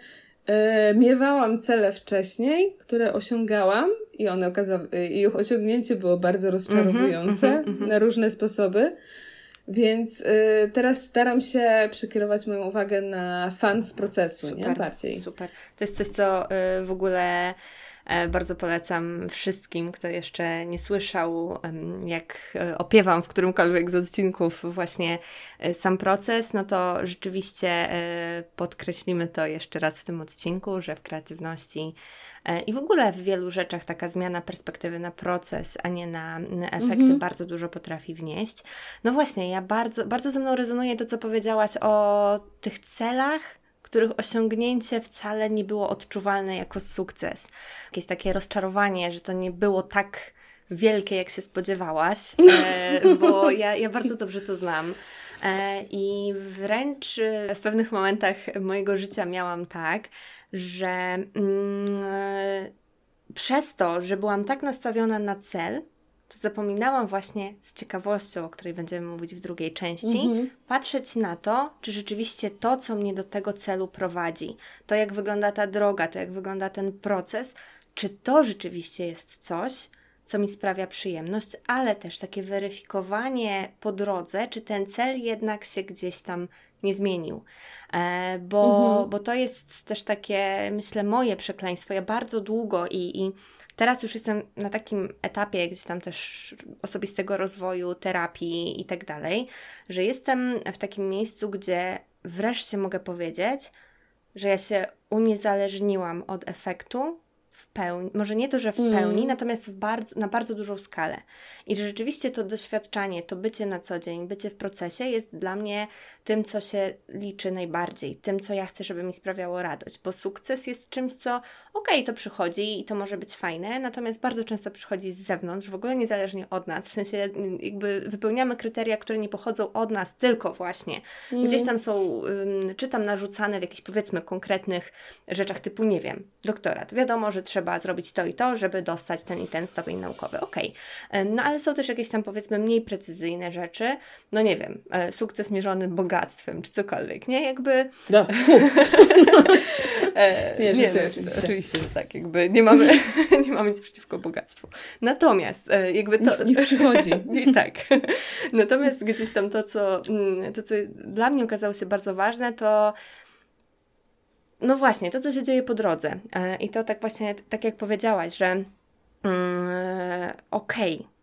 e, miewałam cele wcześniej, które osiągałam i one okazały, ich osiągnięcie było bardzo rozczarowujące mm -hmm, na różne sposoby. Więc y, teraz staram się przekierować moją uwagę na fan z procesu, super, nie? Bardziej. Super. To jest coś, co y, w ogóle bardzo polecam wszystkim, kto jeszcze nie słyszał, jak e, opiewam w którymkolwiek z odcinków właśnie e, sam proces, no to rzeczywiście podkreślimy to jeszcze raz w tym odcinku, że w kreatywności i w ogóle w wielu rzeczach taka zmiana perspektywy na proces, a nie na efekty mhm. bardzo dużo potrafi wnieść. No właśnie, ja bardzo, bardzo ze mną rezonuje to, co powiedziałaś o tych celach, których osiągnięcie wcale nie było odczuwalne jako sukces. Jakieś takie rozczarowanie, że to nie było tak wielkie, jak się spodziewałaś, e, bo ja, ja bardzo dobrze to znam. E, I wręcz w pewnych momentach mojego życia miałam tak, że mm, przez to, że byłam tak nastawiona na cel, to zapominałam właśnie z ciekawością, o której będziemy mówić w drugiej części, mhm. patrzeć na to, czy rzeczywiście to, co mnie do tego celu prowadzi, to jak wygląda ta droga, to jak wygląda ten proces, czy to rzeczywiście jest coś, co mi sprawia przyjemność, ale też takie weryfikowanie po drodze, czy ten cel jednak się gdzieś tam nie zmienił. E, bo, mhm. bo to jest też takie, myślę, moje przekleństwo. Ja bardzo długo i, i Teraz już jestem na takim etapie gdzieś tam też osobistego rozwoju, terapii i tak dalej, że jestem w takim miejscu, gdzie wreszcie mogę powiedzieć, że ja się uniezależniłam od efektu w pełni, może nie to, że w mm. pełni, natomiast bardzo, na bardzo dużą skalę. I że rzeczywiście to doświadczanie, to bycie na co dzień, bycie w procesie jest dla mnie tym, co się liczy najbardziej, tym, co ja chcę, żeby mi sprawiało radość, bo sukces jest czymś, co okej, okay, to przychodzi i to może być fajne, natomiast bardzo często przychodzi z zewnątrz, w ogóle niezależnie od nas, w sensie jakby wypełniamy kryteria, które nie pochodzą od nas, tylko właśnie mm. gdzieś tam są, czy tam narzucane w jakichś powiedzmy konkretnych rzeczach typu, nie wiem, doktorat. Wiadomo, że trzeba zrobić to i to, żeby dostać ten i ten stopień naukowy. Okej. Okay. No ale są też jakieś tam powiedzmy mniej precyzyjne rzeczy. No nie wiem, sukces mierzony bogactwem czy cokolwiek, nie? Jakby... No, nie, nie no, oczywiście. tak. Jakby nie mamy, nie mamy nic przeciwko bogactwu. Natomiast jakby to... Nie, nie przychodzi. I tak. Natomiast gdzieś tam to co, mm, to, co dla mnie okazało się bardzo ważne, to no właśnie, to co się dzieje po drodze. E, I to tak właśnie, tak jak powiedziałaś, że mm, okej, okay,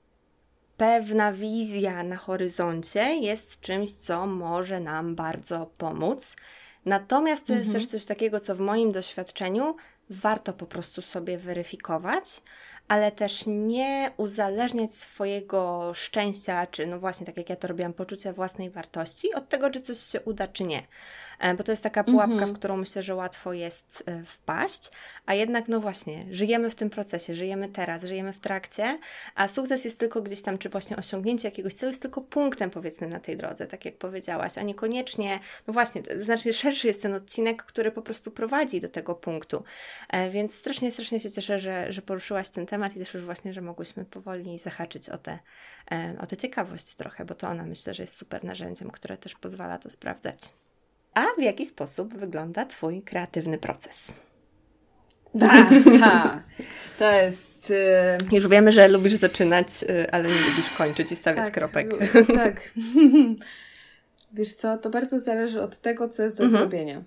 pewna wizja na horyzoncie jest czymś, co może nam bardzo pomóc. Natomiast to mhm. jest też coś takiego, co w moim doświadczeniu warto po prostu sobie weryfikować, ale też nie uzależniać swojego szczęścia, czy no właśnie tak jak ja to robiłam, poczucia własnej wartości od tego, czy coś się uda, czy nie. E, bo to jest taka pułapka, -hmm. w którą myślę, że łatwo jest e, wpaść, a jednak no właśnie, żyjemy w tym procesie, żyjemy teraz, żyjemy w trakcie, a sukces jest tylko gdzieś tam, czy właśnie osiągnięcie jakiegoś celu jest tylko punktem powiedzmy na tej drodze, tak jak powiedziałaś, a niekoniecznie, no właśnie, znacznie szerszy jest ten odcinek, który po prostu prowadzi do tego punktu. E, więc strasznie, strasznie się cieszę, że, że poruszyłaś ten temat i też już właśnie, że mogłyśmy powoli zahaczyć o tę o tę ciekawość trochę, bo to ona myślę, że jest super narzędziem, które też pozwala to sprawdzać. A w jaki sposób wygląda Twój kreatywny proces? Aha, to jest. Y... Już wiemy, że lubisz zaczynać, y, ale nie lubisz kończyć i stawiać tak, kropek. Tak. Wiesz co, to bardzo zależy od tego, co jest do mhm. zrobienia.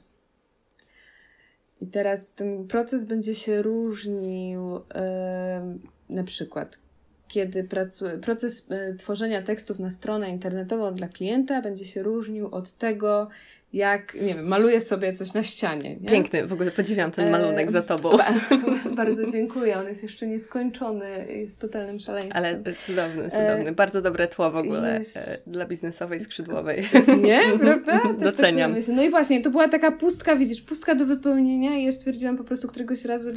I teraz ten proces będzie się różnił, na przykład, kiedy pracuję, proces y, tworzenia tekstów na stronę internetową dla klienta będzie się różnił od tego, jak, nie wiem, maluję sobie coś na ścianie. Nie? Piękny, w ogóle podziwiam ten malunek e, za tobą. bardzo dziękuję, on jest jeszcze nieskończony, jest totalnym szaleństwem. Ale cudowny, cudowny, e, bardzo dobre tło w ogóle jest... E, dla biznesowej, skrzydłowej. Nie, prawda? Tak Doceniam. Tak no i właśnie, to była taka pustka, widzisz, pustka do wypełnienia i ja stwierdziłam po prostu któregoś razu,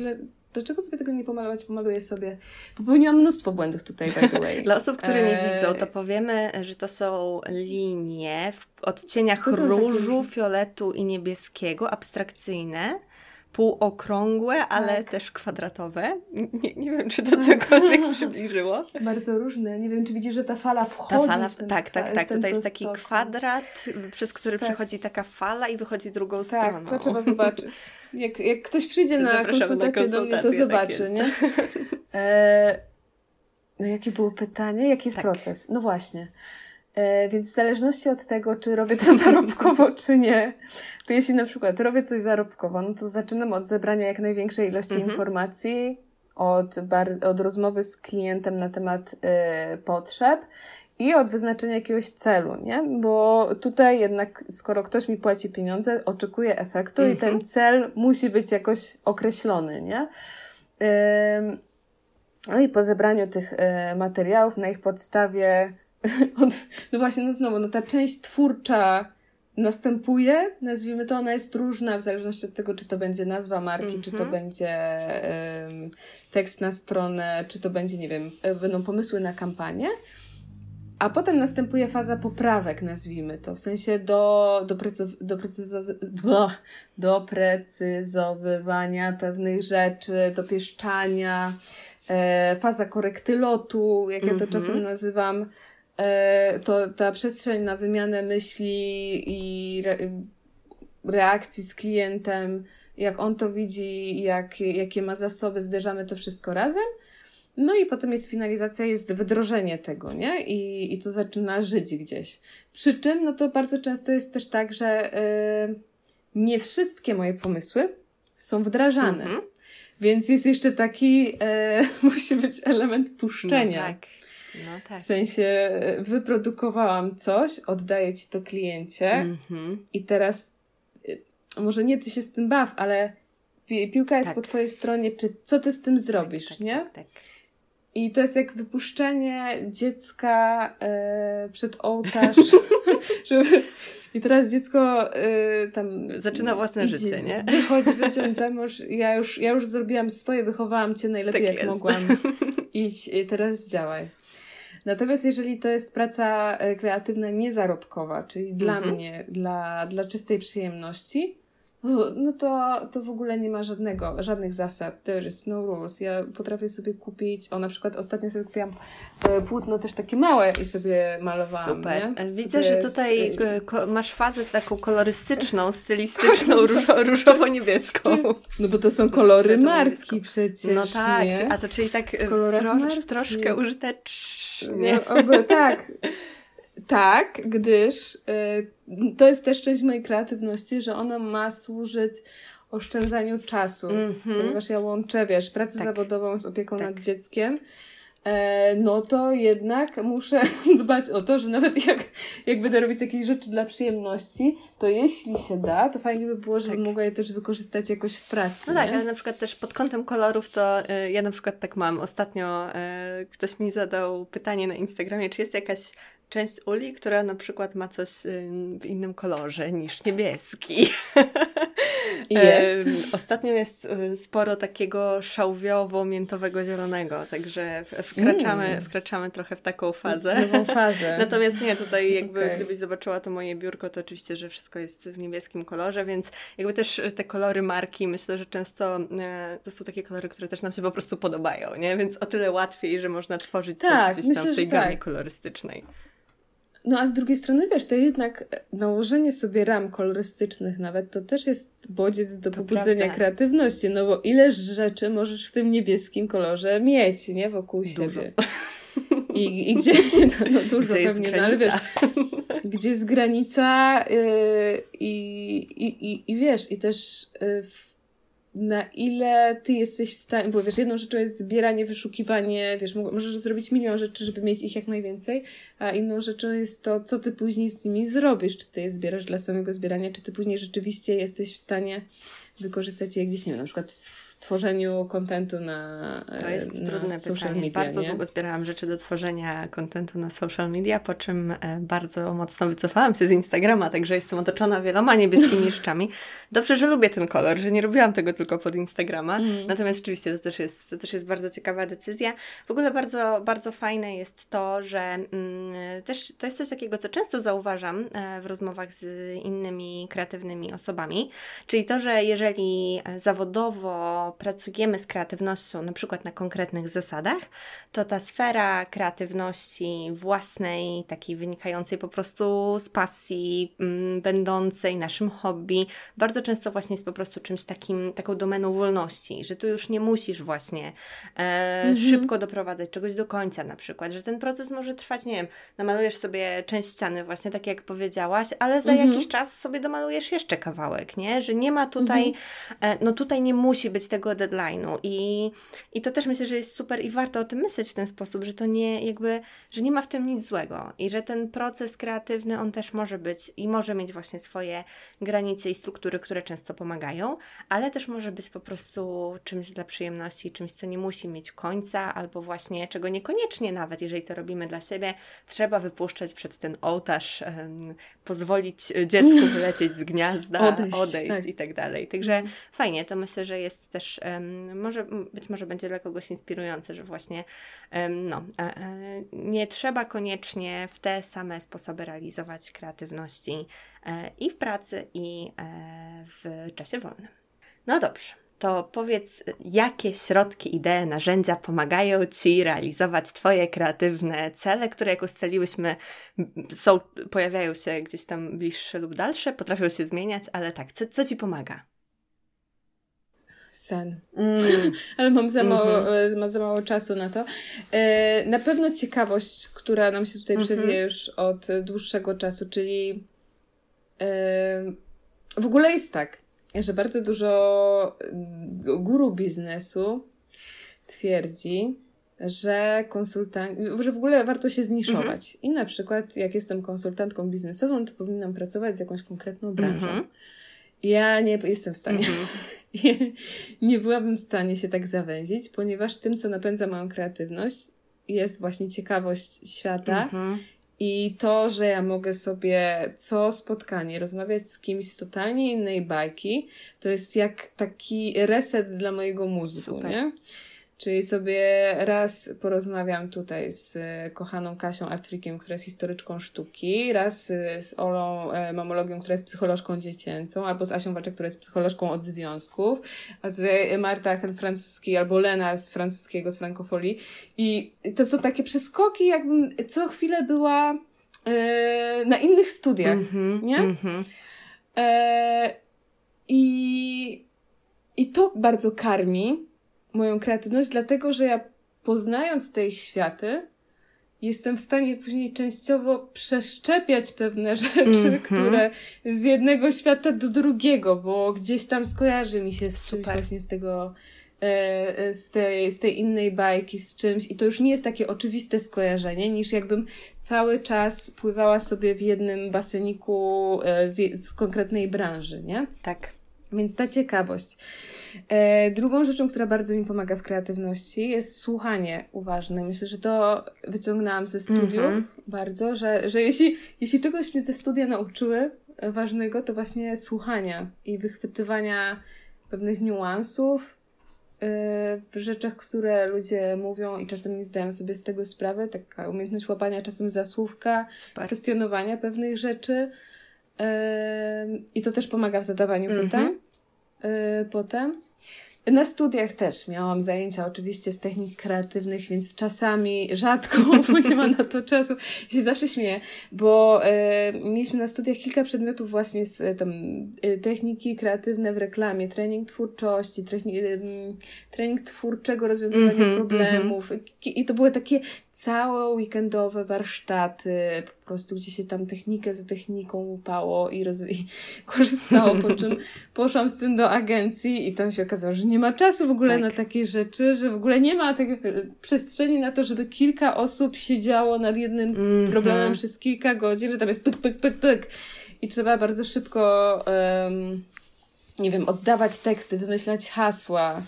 dlaczego sobie tego nie pomalować? Pomaluję sobie. Popełniłam mnóstwo błędów tutaj, by the way. Dla osób, które nie e... widzą, to powiemy, że to są linie w odcieniach różu, fioletu i niebieskiego, abstrakcyjne półokrągłe, ale tak. też kwadratowe. Nie, nie wiem, czy to cokolwiek przybliżyło. Bardzo różne. Nie wiem, czy widzisz, że ta fala wchodzi. Ta fala, ten, tak, tak, tak. Tutaj jest taki kwadrat, przez który tak. przechodzi taka fala i wychodzi drugą tak, stroną. Tak, to trzeba zobaczyć. Jak, jak ktoś przyjdzie na konsultację, na do mnie, to tak zobaczy, tak nie? E, no jakie było pytanie? Jaki jest tak. proces? No właśnie. E, więc w zależności od tego, czy robię to zarobkowo, czy nie, to jeśli na przykład robię coś zarobkowo, no to zaczynam od zebrania jak największej ilości mhm. informacji, od, od rozmowy z klientem na temat y, potrzeb i od wyznaczenia jakiegoś celu, nie? Bo tutaj jednak, skoro ktoś mi płaci pieniądze, oczekuje efektu mhm. i ten mhm. cel musi być jakoś określony, nie? no i po zebraniu tych y, materiałów, na ich podstawie od, no właśnie, no znowu, no ta część twórcza następuje, nazwijmy to, ona jest różna w zależności od tego, czy to będzie nazwa marki, mm -hmm. czy to mhm. będzie tekst na stronę, czy to będzie, nie wiem, e, będą pomysły na kampanię. A potem następuje faza poprawek, nazwijmy to, w sensie do, do, precyz, do, precyzo, do, doprecyzowywania pewnych rzeczy, dopieszczania, e, faza korekty lotu, jak mm -hmm. ja to czasem mhm. nazywam, E, to ta przestrzeń na wymianę myśli i re reakcji z klientem, jak on to widzi, jak, jakie ma zasoby, zderzamy to wszystko razem. No i potem jest finalizacja, jest wdrożenie tego, nie? I, i to zaczyna żyć gdzieś. Przy czym, no to bardzo często jest też tak, że yy, nie wszystkie moje pomysły są wdrażane. Mm -hmm. Więc jest jeszcze taki, yy, musi być element puszczenia. No tak. No tak. W sensie e, wyprodukowałam coś, oddaję ci to kliencie mm-hmm. i teraz e, może nie ty się z tym baw, ale pi- piłka jest tak. po twojej stronie, czy co ty z tym zrobisz, tak, tak, nie? Tak, tak. I to jest jak wypuszczenie dziecka e, przed ołtarz. żeby... I teraz dziecko tam. Zaczyna własne idzie, życie, nie? Wychodzi, wyciąć za mąż. Ja już, ja już zrobiłam swoje, wychowałam cię najlepiej tak jak jest. mogłam. Idź i teraz działaj. Natomiast jeżeli to jest praca e, kreatywna niezarobkowa, czyli dla mhm. mnie, dla, dla czystej przyjemności, no to, to w ogóle nie ma żadnego, żadnych zasad. There is no rules. Ja potrafię sobie kupić, o na przykład ostatnio sobie kupiłam e, płótno też takie małe i sobie malowałam. Super. Nie? Widzę, że tutaj e, masz fazę taką kolorystyczną, stylistyczną, różo, różowo-niebieską. No bo to są kolory marki przecież. No tak, nie? a to czyli tak e, tro, troszkę użytecznie. No, tak. Tak, gdyż y, to jest też część mojej kreatywności, że ona ma służyć oszczędzaniu czasu, mm -hmm. ponieważ ja łączę, wiesz, pracę tak. zawodową z opieką tak. nad dzieckiem, e, no to jednak muszę dbać o to, że nawet jak, jak będę robić jakieś rzeczy dla przyjemności, to jeśli się da, to fajnie by było, żebym tak. mogła je też wykorzystać jakoś w pracy. No tak, ale na przykład też pod kątem kolorów to y, ja na przykład tak mam. Ostatnio y, ktoś mi zadał pytanie na Instagramie, czy jest jakaś część uli, która na przykład ma coś w innym kolorze niż niebieski. Jest. Ostatnio jest y, sporo takiego szałwiowo-miętowego zielonego, także wkraczamy, mm. wkraczamy trochę w taką fazę. Nową fazę. Natomiast nie, tutaj jakby okay. gdybyś zobaczyła to moje biurko, to oczywiście, że wszystko jest w niebieskim kolorze, więc jakby też te kolory marki, myślę, że często e, to są takie kolory, które też nam się po prostu podobają, nie? Więc o tyle łatwiej, że można tworzyć tak, coś gdzieś myślę, tam w tej gamie tak. kolorystycznej. No a z drugiej strony, wiesz, to jednak nałożenie sobie ram kolorystycznych nawet, to też jest bodziec do to pobudzenia prawda. kreatywności, no bo ileż rzeczy możesz w tym niebieskim kolorze mieć, nie, wokół dużo. siebie. I, I gdzie, no, no dużo gdzie pewnie, no ale wiesz, gdzie jest granica yy, i, i, i wiesz, i też yy, na ile ty jesteś w stanie, bo wiesz, jedną rzeczą jest zbieranie, wyszukiwanie, wiesz, możesz zrobić milion rzeczy, żeby mieć ich jak najwięcej, a inną rzeczą jest to, co ty później z nimi zrobisz, czy ty je zbierasz dla samego zbierania, czy ty później rzeczywiście jesteś w stanie wykorzystać je gdzieś, nie wiem, na przykład tworzeniu kontentu na To jest na trudne social pytanie. Media, bardzo nie? długo zbierałam rzeczy do tworzenia kontentu na social media, po czym e, bardzo mocno wycofałam się z Instagrama, także jestem otoczona wieloma niebieskimi rzeczami. Dobrze, że lubię ten kolor, że nie robiłam tego tylko pod Instagrama. Mm. Natomiast rzeczywiście to też, jest, to też jest bardzo ciekawa decyzja. W ogóle bardzo, bardzo fajne jest to, że mm, też to jest coś takiego, co często zauważam e, w rozmowach z innymi kreatywnymi osobami, czyli to, że jeżeli zawodowo pracujemy z kreatywnością na przykład na konkretnych zasadach, to ta sfera kreatywności własnej, takiej wynikającej po prostu z pasji, mm, będącej naszym hobby, bardzo często właśnie jest po prostu czymś takim, taką domeną wolności, że tu już nie musisz właśnie e, mhm. szybko doprowadzać czegoś do końca na przykład, że ten proces może trwać, nie wiem, namalujesz sobie część ściany właśnie tak jak powiedziałaś, ale za mhm. jakiś czas sobie domalujesz jeszcze kawałek, nie? Że nie ma tutaj, mhm. e, no tutaj nie musi być tego tego deadline'u i, i to też myślę, że jest super i warto o tym myśleć w ten sposób, że to nie jakby, że nie ma w tym nic złego i że ten proces kreatywny on też może być i może mieć właśnie swoje granice i struktury, które często pomagają, ale też może być po prostu czymś dla przyjemności, czymś, co nie musi mieć końca albo właśnie czego niekoniecznie nawet, jeżeli to robimy dla siebie, trzeba wypuszczać przed ten ołtarz, um, pozwolić dziecku wylecieć z gniazda, odejść, odejść tak. i tak dalej. Także mm. fajnie, to myślę, że jest też też może, być może będzie dla kogoś inspirujące, że właśnie no, e, e, nie trzeba koniecznie w te same sposoby realizować kreatywności e, i w pracy, i w czasie wolnym. No dobrze, to powiedz, jakie środki, idee, narzędzia pomagają Ci realizować Twoje kreatywne cele, które jak ustaliłyśmy, są, pojawiają się gdzieś tam bliższe lub dalsze, potrafią się zmieniać, ale tak, co, co Ci pomaga? Sen. Mm. Ale mam za, mało, mm-hmm. za mało czasu na to. E, na pewno ciekawość, która nam się tutaj mm-hmm. przewija już od dłuższego czasu, czyli e, w ogóle jest tak, że bardzo dużo guru biznesu twierdzi, że konsultant, że w ogóle warto się zniszować. Mm-hmm. I na przykład, jak jestem konsultantką biznesową, to powinnam pracować z jakąś konkretną branżą. Mm-hmm. Ja nie jestem w stanie. Mm-hmm. nie byłabym w stanie się tak zawęzić, ponieważ tym, co napędza moją kreatywność, jest właśnie ciekawość świata mm-hmm. i to, że ja mogę sobie co spotkanie rozmawiać z kimś z totalnie innej bajki, to jest jak taki reset dla mojego mózgu, Super. nie? Czyli sobie raz porozmawiam tutaj z kochaną Kasią Artfrikiem, która jest historyczką sztuki, raz z Olą e, Mamologią, która jest psycholożką dziecięcą, albo z Asią Waczek, która jest psycholożką od związków, a tutaj Marta, ten francuski, albo Lena z francuskiego, z frankofolii. I to są takie przeskoki, jakbym co chwilę była e, na innych studiach, mm -hmm, nie? Mm -hmm. e, I, I to bardzo karmi, moją kreatywność, dlatego że ja poznając te ich światy, jestem w stanie później częściowo przeszczepiać pewne rzeczy, mm -hmm. które z jednego świata do drugiego, bo gdzieś tam skojarzy mi się z czymś właśnie z tego, e, e, z tej, z tej innej bajki, z czymś i to już nie jest takie oczywiste skojarzenie, niż jakbym cały czas pływała sobie w jednym baseniku e, z, z konkretnej branży, nie? Tak. Więc ta ciekawość. E, drugą rzeczą, która bardzo mi pomaga w kreatywności, jest słuchanie uważne. Myślę, że to wyciągnęłam ze studiów mm -hmm. bardzo, że, że jeśli, jeśli czegoś mnie te studia nauczyły ważnego, to właśnie słuchania i wychwytywania pewnych niuansów e, w rzeczach, które ludzie mówią i czasem nie zdają sobie z tego sprawy. Taka umiejętność łapania czasem za słówka, Super. kwestionowania pewnych rzeczy. I to też pomaga w zadawaniu -hmm. pytań. Y, potem. Na studiach też miałam zajęcia oczywiście z technik kreatywnych, więc czasami rzadko, bo nie ma na to czasu. Się zawsze śmieję, bo e, mieliśmy na studiach kilka przedmiotów właśnie z e, tam, techniki kreatywne w reklamie, trening twórczości, trening, trening twórczego rozwiązywania mm -hmm, problemów. Mm -hmm. I to były takie całe weekendowe warsztaty, po prostu gdzie się tam technikę za techniką łupało i, roz... i korzystało, po czym poszłam z tym do agencji i tam się okazało, że nie ma czasu w ogóle tak. na takie rzeczy, że w ogóle nie ma tego przestrzeni na to, żeby kilka osób siedziało nad jednym mm -hmm. problemem przez kilka godzin, że tam jest pyk, pyk, pyk, pyk i trzeba bardzo szybko um, nie wiem, oddawać teksty, wymyślać hasła,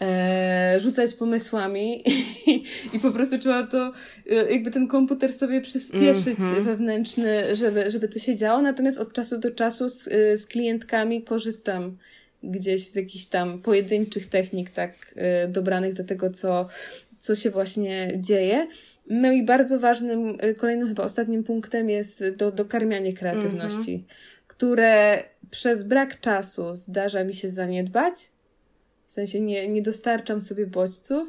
e, rzucać pomysłami i, i, po prostu trzeba to, e, jakby ten komputer sobie przyspieszyć mm -hmm. wewnętrzny, żeby, żeby to się działo. Natomiast od czasu do czasu z, e, z klientkami korzystam gdzieś z jakichś tam pojedynczych technik, tak e, dobranych do tego, co, co się właśnie dzieje. No i bardzo ważnym, e, kolejnym chyba ostatnim punktem jest do, dokarmianie kreatywności, mm -hmm. które przez brak czasu zdarza mi się zaniedbać, w sensie nie, nie dostarczam sobie bodźców.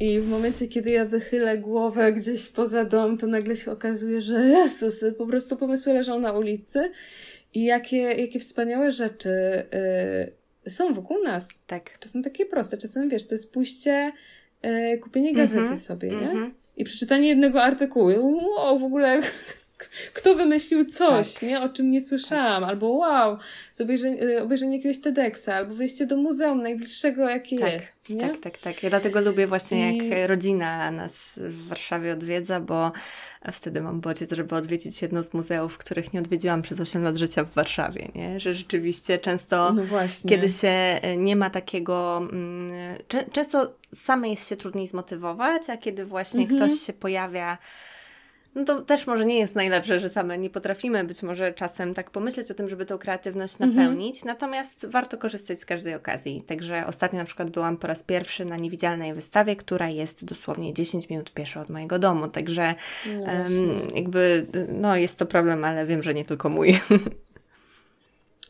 I w momencie, kiedy ja wychylę głowę gdzieś poza dom, to nagle się okazuje, że Jezus, po prostu pomysły leżą na ulicy i jakie, jakie wspaniałe rzeczy y, są wokół nas. Tak. Czasem takie proste, czasem wiesz, to jest pójście, y, kupienie gazety mm -hmm, sobie, nie? Mm -hmm. I przeczytanie jednego artykułu. Wow, w ogóle kto wymyślił coś, tak. nie? O czym nie słyszałam, tak. albo wow, obejrzenie, obejrzenie jakiegoś TEDxa, albo wyjście do muzeum najbliższego, jakie tak, jest, nie? Tak, tak, tak. Ja dlatego lubię właśnie, I... jak rodzina nas w Warszawie odwiedza, bo wtedy mam bodziec, żeby odwiedzić jedno z muzeów, których nie odwiedziłam przez 8 lat życia w Warszawie, nie? Że rzeczywiście często, no kiedy się e, nie ma takiego... Mm, często samej jest się trudniej zmotywować, a kiedy właśnie mhm. ktoś się pojawia no to też może nie jest najlepsze, że same nie potrafimy być może czasem tak pomyśleć o tym, żeby tą kreatywność mhm. napełnić, mhm. natomiast warto korzystać z każdej okazji. Także ostatnio na przykład byłam po raz pierwszy na niewidzialnej wystawie, która jest dosłownie 10 minut pieszo od mojego domu, także um, jakby no jest to problem, ale wiem, że nie tylko mój.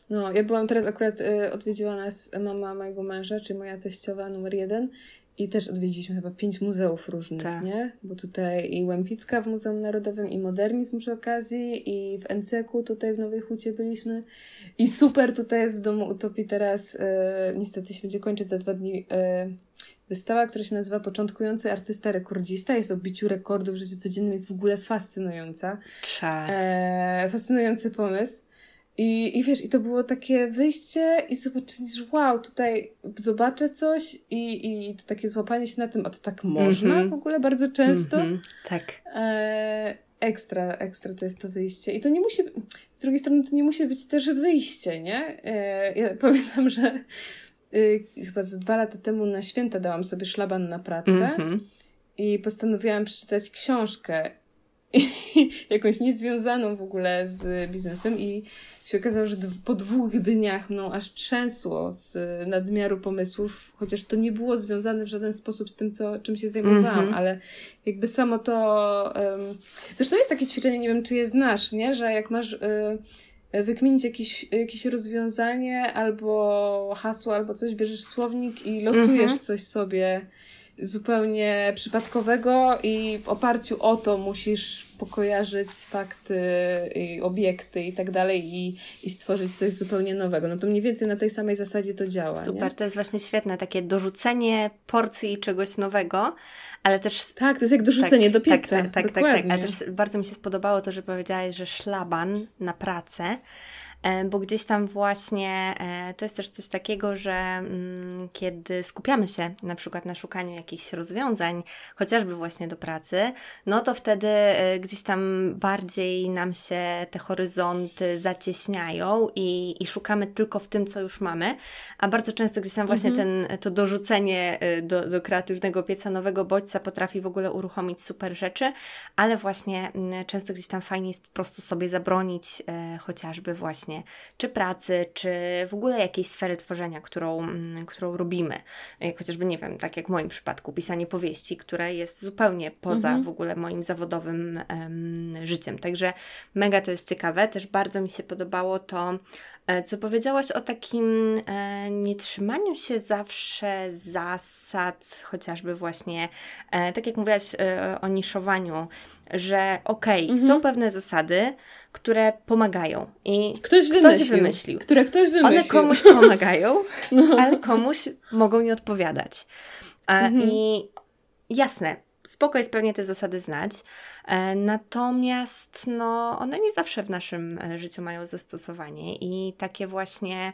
No, ja byłam teraz akurat, y, odwiedziła nas mama mojego męża, czyli moja teściowa numer jeden i też odwiedziliśmy chyba pięć muzeów różnych, tak. nie? Bo tutaj i Łępicka w Muzeum Narodowym, i Modernizm przy okazji, i w NCK tutaj w Nowej Hucie byliśmy. I super tutaj jest w Domu Utopii teraz, e, niestety się będzie kończyć za dwa dni, e, wystawa, która się nazywa Początkujący artysta rekordzista. Jest o biciu rekordów w życiu codziennym, jest w ogóle fascynująca. Czad. E, fascynujący pomysł. I, I wiesz, i to było takie wyjście i zobaczenie, że wow, tutaj zobaczę coś i, i to takie złapanie się na tym, a to tak można mm -hmm. w ogóle bardzo często. Mm -hmm. Tak. E, ekstra, ekstra to jest to wyjście. I to nie musi, z drugiej strony to nie musi być też wyjście, nie? E, ja pamiętam, że y, chyba z dwa lata temu na święta dałam sobie szlaban na pracę mm -hmm. i postanowiłam przeczytać książkę jakąś niezwiązaną w ogóle z biznesem i się okazało, że po dwóch dniach mną aż trzęsło z nadmiaru pomysłów, chociaż to nie było związane w żaden sposób z tym, co, czym się zajmowałam, mm -hmm. ale jakby samo to... Um, zresztą jest takie ćwiczenie, nie wiem, czy je znasz, nie? Że jak masz... Y, wykminić jakieś, jakieś rozwiązanie albo hasło, albo coś, bierzesz słownik i losujesz -hmm. coś sobie zupełnie przypadkowego i w oparciu o to musisz pokojarzyć fakty i obiekty i tak dalej i, i stworzyć coś zupełnie nowego. No to mniej więcej na tej samej zasadzie to działa. Super, nie? to jest właśnie świetne, takie dorzucenie porcji czegoś nowego, ale też... Tak, to jest jak dorzucenie tak, do pieca. Tak, tak, tak, tak, tak, ale też bardzo mi się spodobało to, że powiedziałaś, że szlaban na pracę bo gdzieś tam właśnie e, to jest też coś takiego, że mm, kiedy skupiamy się na przykład na szukaniu jakichś rozwiązań, chociażby właśnie do pracy, no to wtedy e, gdzieś tam bardziej nam się te horyzonty zacieśniają i, i szukamy tylko w tym, co już mamy, a bardzo często gdzieś tam właśnie mhm. ten, to dorzucenie do, do kreatywnego pieca nowego bodźca potrafi w ogóle uruchomić super rzeczy, ale właśnie mm, często gdzieś tam fajnie jest po prostu sobie zabronić chociażby właśnie czy pracy, czy w ogóle jakiejś sfery tworzenia, którą, mm, którą robimy. Jak chociażby, nie wiem, tak jak w moim przypadku, pisanie powieści, które jest zupełnie poza mhm. w ogóle moim zawodowym życiem. Także mega to jest ciekawe. Też bardzo mi się podobało to, e, co powiedziałaś o takim e, nietrzymaniu się zawsze zasad, chociażby właśnie, e, tak jak mówiłaś e, o niszowaniu, że okej, okay, mhm. są pewne zasady, które pomagają i ktoś wymyślił, ktoś wymyślił. Które ktoś wymyślił. One komuś pomagają, no. ale komuś mogą nie odpowiadać. Mhm. I jasne, spoko jest pewnie te zasady znać, e, natomiast no, one nie zawsze w naszym e, życiu mają zastosowanie i takie właśnie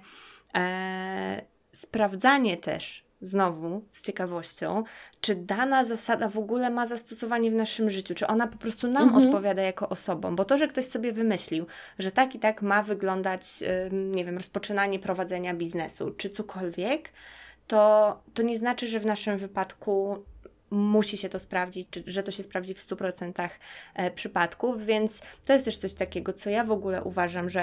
e, sprawdzanie też znowu z ciekawością, czy dana zasada w ogóle ma zastosowanie w naszym życiu, czy ona po prostu nam mhm. odpowiada jako osobom, bo to, że ktoś sobie wymyślił, że tak i tak ma wyglądać, nie wiem, rozpoczynanie prowadzenia biznesu, czy cokolwiek, to, to nie znaczy, że w naszym wypadku musi się to sprawdzić, czy, że to się sprawdzi w 100% e, przypadków, więc to jest też coś takiego, co ja w ogóle uważam, że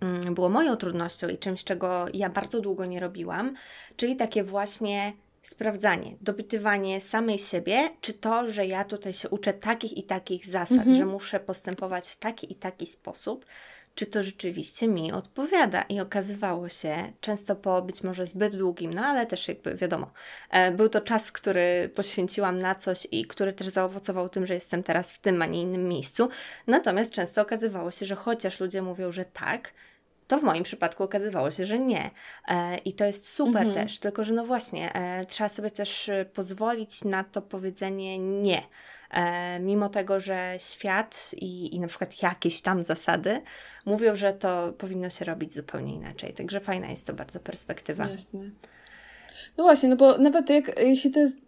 mm, było moją trudnością i czymś, czego ja bardzo długo nie robiłam, czyli takie właśnie sprawdzanie, dopytywanie samej siebie, czy to, że ja tutaj się uczę takich i takich zasad, mhm. że muszę postępować w taki i taki sposób, czy to rzeczywiście mi odpowiada. I okazywało się, często po być może zbyt długim, no ale też jakby wiadomo, e, był to czas, który poświęciłam na coś i który też zaowocował tym, że jestem teraz w tym, a nie innym miejscu. Natomiast często okazywało się, że chociaż ludzie mówią, że tak, to w moim przypadku okazywało się, że nie. E, I to jest super mhm. też, tylko że no właśnie, e, trzeba sobie też pozwolić na to powiedzenie nie. E, mimo tego, że świat i, i na przykład jakieś tam zasady mówią, że to powinno się robić zupełnie inaczej. Także fajna jest to bardzo perspektywa. Jasne. No właśnie, no bo nawet jak, jeśli to jest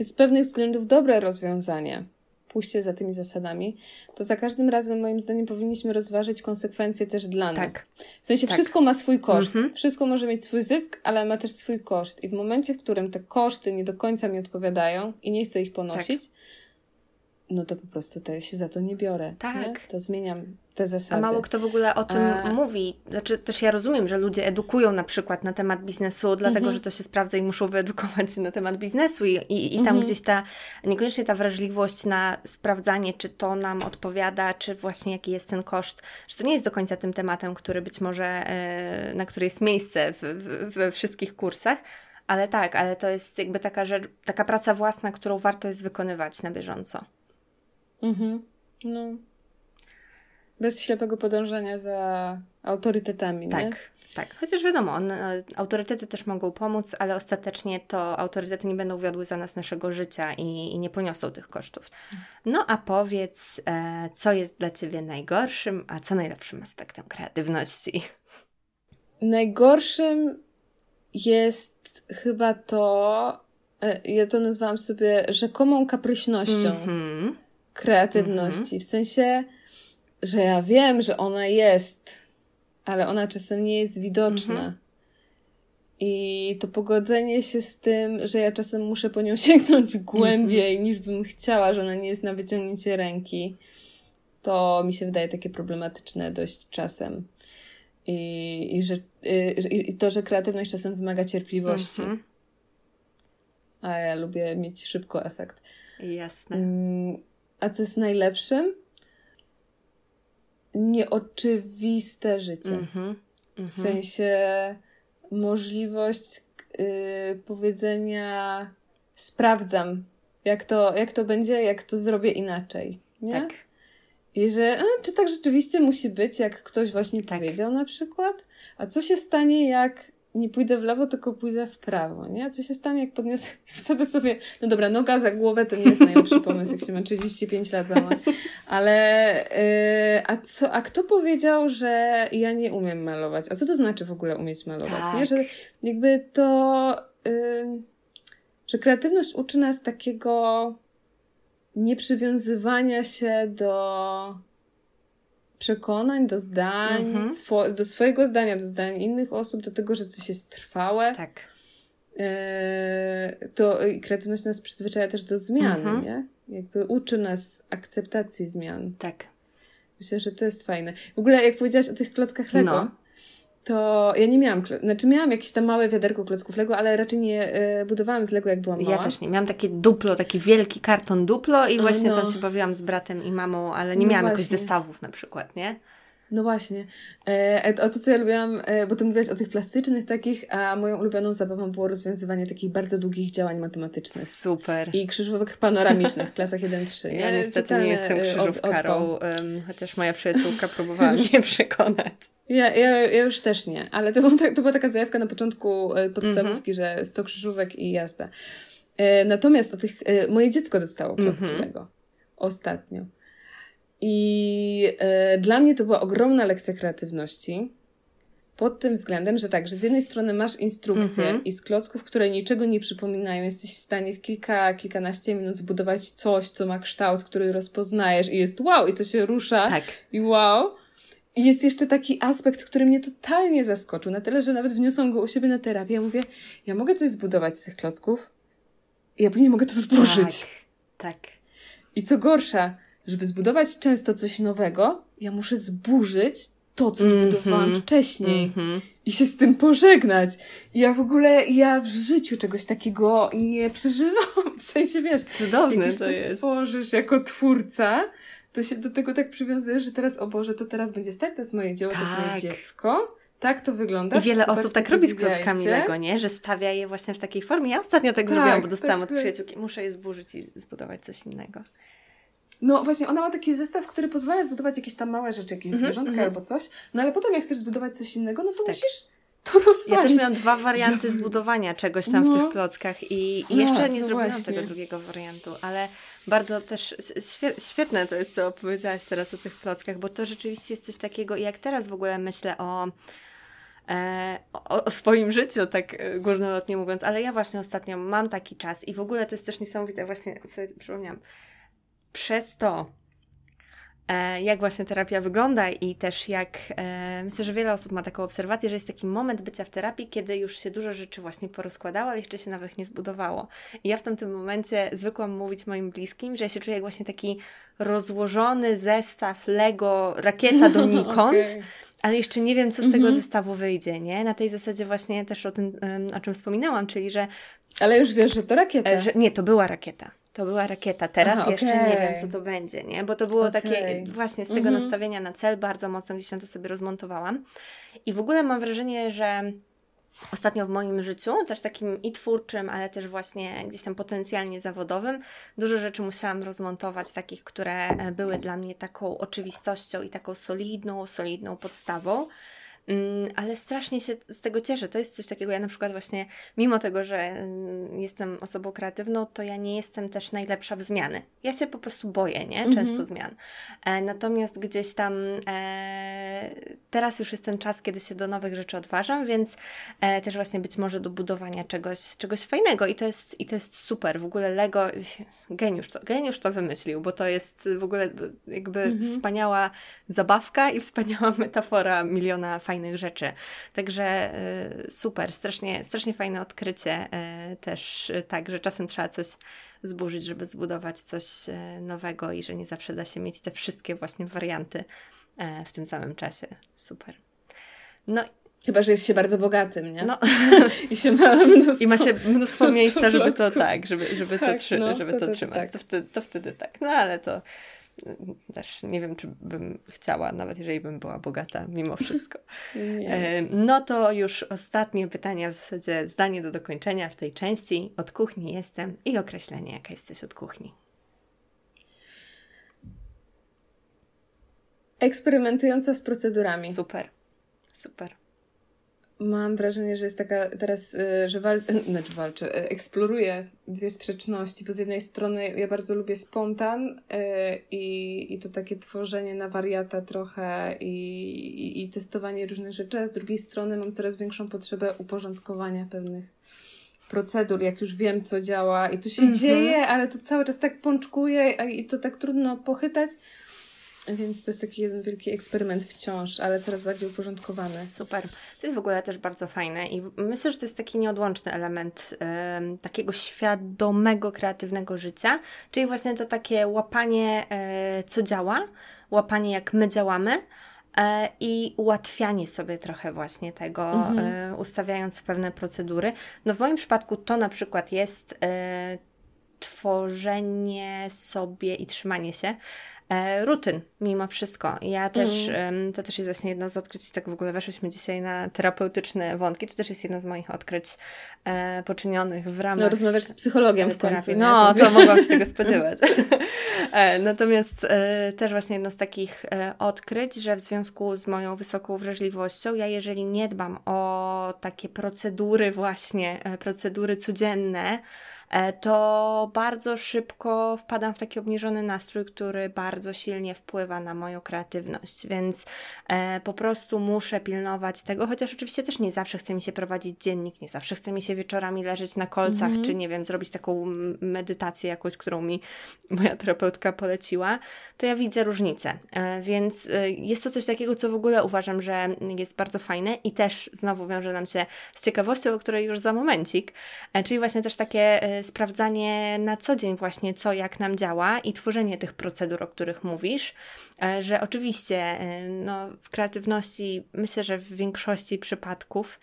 z pewnych względów dobre rozwiązanie, pójście za tymi zasadami, to za każdym razem moim zdaniem powinniśmy rozważyć konsekwencje też dla tak. nas. W sensie tak. wszystko ma swój koszt, mhm. wszystko może mieć swój zysk, ale ma też swój koszt. I w momencie, w którym te koszty nie do końca mi odpowiadają i nie chcę ich ponosić, tak no to po prostu ja się za to nie biorę. Tak. Nie? To zmieniam te zasady. A mało kto w ogóle o tym A... mówi. Znaczy, też ja rozumiem, że ludzie edukują na przykład na temat biznesu, dlatego mhm. że to się sprawdza i muszą wyedukować się na temat biznesu, i, i, i tam mhm. gdzieś ta, niekoniecznie ta wrażliwość na sprawdzanie, czy to nam odpowiada, czy właśnie jaki jest ten koszt, że to nie jest do końca tym tematem, który być może, e, na który jest miejsce w, w, we wszystkich kursach. Ale tak, ale to jest jakby taka rzecz, taka praca własna, którą warto jest wykonywać na bieżąco. Mhm. No. Bez ślepego podążania za autorytetami, tak. nie? Tak, chociaż wiadomo, on, e, autorytety też mogą pomóc, ale ostatecznie to autorytety nie będą wiodły za nas naszego życia i, i nie poniosą tych kosztów. No a powiedz, e, co jest dla Ciebie najgorszym, a co najlepszym aspektem kreatywności? Najgorszym jest chyba to, e, ja to nazwałam sobie rzekomą kapryśnością. Mm -hmm kreatywności. W sensie, że ja wiem, że ona jest, ale ona czasem nie jest widoczna. Mhm. I to pogodzenie się z tym, że ja czasem muszę po nią sięgnąć głębiej, niż bym chciała, że ona nie jest na wyciągnięcie ręki. to mi się wydaje takie problematyczne dość czasem. I, i, że, y, i to, że kreatywność czasem wymaga cierpliwości. Mhm. A ja lubię mieć szybko efekt. Jasne. A co jest najlepszym? Nieoczywiste życie. Mhm. W mhm. sensie możliwość yy, powiedzenia sprawdzam, jak to, jak to będzie, jak to zrobię inaczej. Nie? Tak. I że a, czy tak rzeczywiście musi być, jak ktoś właśnie tak. powiedział na przykład? A co się stanie, jak nie pójdę w lewo, tylko pójdę w prawo, nie? Co się stanie, jak podniosę, wsadzę sobie, no dobra, noga za głowę to nie jest najlepszy pomysł, jak się ma 35 lat za ale yy, a co, a kto powiedział, że ja nie umiem malować? A co to znaczy w ogóle umieć malować, tak. nie? Że jakby to, yy, że kreatywność uczy nas takiego nieprzywiązywania się do przekonań, do zdań, mhm. swo do swojego zdania, do zdań innych osób, do tego, że coś jest trwałe. Tak. E, to kreatywność nas przyzwyczaja też do zmiany, mhm. nie? Jakby uczy nas akceptacji zmian. Tak. Myślę, że to jest fajne. W ogóle, jak powiedziałaś o tych klockach Lego, no to ja nie miałam, znaczy miałam jakieś tam małe wiaderko klocków Lego, ale raczej nie y, budowałam z Lego jak byłam mała. Ja też nie. Miałam takie duplo, taki wielki karton duplo i właśnie no. tam się bawiłam z bratem i mamą, ale nie no miałam jakoś zestawów na przykład, nie? No właśnie. E, o to, co ja lubiłam, e, bo ty mówiłaś o tych plastycznych takich, a moją ulubioną zabawą było rozwiązywanie takich bardzo długich działań matematycznych. Super. I krzyżówek panoramicznych w klasach 1-3. Ja niestety nie jestem e, krzyżówkarą, od, um, chociaż moja przyjaciółka próbowała mnie przekonać. Ja, ja, ja już też nie, ale to, była, to była taka zajawka na początku e, podstawówki, mm -hmm. że 100 krzyżówek i jazda. E, natomiast o tych, e, moje dziecko dostało klocki mm -hmm. Lego. Ostatnio. I e, dla mnie to była ogromna lekcja kreatywności. Pod tym względem, że tak, że z jednej strony masz instrukcję mm -hmm. i z klocków, które niczego nie przypominają, jesteś w stanie w kilka, kilkanaście minut zbudować coś, co ma kształt, który rozpoznajesz i jest wow, i to się rusza. Tak. I wow. I jest jeszcze taki aspekt, który mnie totalnie zaskoczył, na tyle, że nawet wniosłam go u siebie na terapię. Ja mówię, ja mogę coś zbudować z tych klocków, ja później mogę to zburzyć. Tak, tak. I co gorsza, żeby zbudować często coś nowego, ja muszę zburzyć to, co mm -hmm. zbudowałam wcześniej mm -hmm. i się z tym pożegnać. I ja w ogóle, ja w życiu czegoś takiego nie przeżywam. W sensie, wiesz, Cudowne jak to coś jest. stworzysz jako twórca, to się do tego tak przywiązujesz, że teraz, o Boże, to teraz będzie stać, to jest moje dzieło, tak. to jest moje tak. dziecko. Tak to wygląda. I wiele osób tak robi z klockami Lego, nie? Że stawia je właśnie w takiej formie. Ja ostatnio tak, tak zrobiłam, bo dostałam tak, od przyjaciółki. Muszę je zburzyć i zbudować coś innego. No właśnie, ona ma taki zestaw, który pozwala zbudować jakieś tam małe rzeczy, jakieś mm -hmm, zwierzątka mm -hmm. albo coś, no ale potem jak chcesz zbudować coś innego, no to tak. musisz to rozwalić. Ja też miałam dwa warianty zbudowania czegoś tam no. w tych klockach i, i no, jeszcze nie no zrobiłam właśnie. tego drugiego wariantu, ale bardzo też świetne to jest, co opowiedziałaś teraz o tych klockach, bo to rzeczywiście jest coś takiego, jak teraz w ogóle myślę o e, o, o, swoim życiu, tak e, górnolotnie mówiąc, ale ja właśnie ostatnio mam taki czas i w ogóle to jest też niesamowite, właśnie sobie przypomniałam, przez to, e, jak właśnie terapia wygląda i też jak e, myślę, że wiele osób ma taką obserwację, że jest taki moment bycia w terapii, kiedy już się dużo rzeczy właśnie porozkładało, ale jeszcze się nawet nie zbudowało. I ja w tym momencie zwykłam mówić moim bliskim, że ja się czuję jak właśnie taki rozłożony zestaw Lego, rakieta donikąd. okay ale jeszcze nie wiem, co z tego mhm. zestawu wyjdzie, nie? Na tej zasadzie właśnie też o tym, o czym wspominałam, czyli że... Ale już wiesz, że to rakieta. E, że, nie, to była rakieta to była rakieta. Teraz Aha, jeszcze okay. nie wiem, co to będzie, nie? Bo to było okay. takie właśnie z tego mhm. nastawienia na cel bardzo mocno gdzieś tam to sobie rozmontowałam. I w ogóle mam wrażenie, że ostatnio w moim życiu, też takim i twórczym, ale też właśnie gdzieś tam potencjalnie zawodowym, dużo rzeczy musiałam rozmontować, takich, które e, były dla mnie taką oczywistością i taką solidną, solidną podstawą. Mm, ale strasznie się z tego cieszę. To jest coś takiego, ja na przykład właśnie, mimo tego, że mm, jestem osobą kreatywną, to ja nie jestem też najlepsza w zmiany. Ja się po prostu boję, nie? Często mhm. zmian. E, natomiast gdzieś tam e, teraz już jest ten czas, kiedy się do nowych rzeczy odważam, więc e, też właśnie być może do budowania czegoś, czegoś fajnego i to, jest, i to jest super. W ogóle Lego, geniusz to, geniusz to wymyślił, bo to jest w ogóle jakby mhm. wspaniała zabawka i wspaniała metafora miliona fajnych fajnych rzeczy. Także super, strasznie, strasznie fajne odkrycie też tak, że czasem trzeba coś zburzyć, żeby zbudować coś nowego i że nie zawsze da się mieć te wszystkie właśnie warianty w tym samym czasie. Super. No Chyba, że jest się bardzo bogatym, nie? No. I się ma mnóstwo, I ma się mnóstwo, mnóstwo miejsca, żeby to tak, żeby, żeby tak, to, trzy, no, żeby to, to trzymać. Tak. To, wtedy, to wtedy tak. No ale to też nie wiem, czy bym chciała, nawet jeżeli bym była bogata, mimo wszystko. no to już ostatnie pytanie, w zasadzie zdanie do dokończenia w tej części. Od kuchni jestem i określenie, jaka jesteś od kuchni. Eksperymentująca z procedurami. Super, super. Mam wrażenie, że jest taka teraz, y, że wal, znaczy walczy, y, eksploruje dwie sprzeczności, bo z jednej strony ja bardzo lubię spontan y, i, i to takie tworzenie na wariata trochę i, i, i testowanie różnych rzeczy, a z drugiej strony mam coraz większą potrzebę uporządkowania pewnych procedur, jak już wiem, co działa i to się mm -hmm. dzieje, ale to cały czas tak pączkuje i to tak trudno pochytać, więc to jest taki jeden wielki eksperyment wciąż, ale coraz bardziej uporządkowany. Super. To jest w ogóle też bardzo fajne i myślę, że to jest taki nieodłączny element y, takiego świadomego, kreatywnego życia, czyli właśnie to takie łapanie, y, co działa, łapanie, jak my działamy e, i ułatwianie sobie trochę właśnie tego, mhm. E, ustawiając pewne procedury. No w moim przypadku to na przykład jest tworzenie sobie i trzymanie się rutyn mimo wszystko. Ja też, mm. to też jest właśnie jedno z odkryć, tak w ogóle weszłyśmy dzisiaj na terapeutyczne wątki, to też jest jedno z moich odkryć e, poczynionych w ramach... No rozmawiasz z psychologiem w końcu. No, to mogłam się tego spodziewać. e, natomiast e, też właśnie jedno z takich e, odkryć, że w związku z moją wysoką wrażliwością, ja jeżeli nie dbam o takie procedury właśnie, procedury codzienne, to bardzo szybko wpadam w taki obniżony nastrój, który bardzo silnie wpływa na moją kreatywność, więc po prostu muszę pilnować tego, chociaż oczywiście też nie zawsze chce mi się prowadzić dziennik, nie zawsze chce mi się wieczorami leżeć na kolcach, mm -hmm. czy nie wiem, zrobić taką medytację jakąś, którą mi moja terapeutka poleciła, to ja widzę różnicę. E, więc jest to coś takiego, co w ogóle uważam, że jest bardzo fajne i też znowu wiąże nam się z ciekawością, o której już za momencik, czyli właśnie też takie sprawdzanie na co dzień właśnie, co jak nam działa i tworzenie tych procedur, o których mówisz, e, że oczywiście e, no, w kreatywności myślę, że w większości przypadków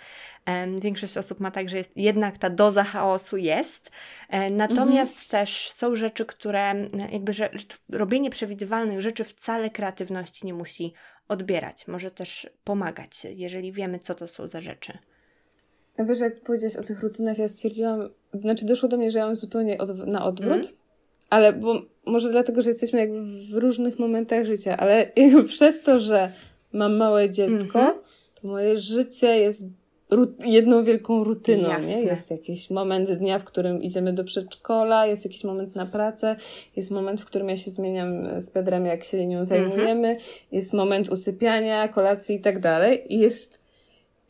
większość osób ma tak, że jest, jednak ta doza chaosu jest, e, natomiast mhm. też są rzeczy, które jakby, że, robienie przewidywalnych rzeczy wcale kreatywności nie musi odbierać, może też pomagać, jeżeli wiemy, co to są za rzeczy. Ja wiesz, jak powiedziałeś o tych rutynach, ja stwierdziłam, znaczy doszło do mnie, że ja mam zupełnie od, na odwrót, mm. ale bo może dlatego, że jesteśmy jakby w różnych momentach życia, ale przez to, że mam małe dziecko, -hmm. to moje życie jest jedną wielką rutyną, Jasne. nie? Jest jakiś moment dnia, w którym idziemy do przedszkola, jest jakiś moment na pracę, jest moment, w którym ja się zmieniam z Pedrem, jak się nią zajmujemy, mm -hmm. jest moment usypiania, kolacji i tak dalej. I jest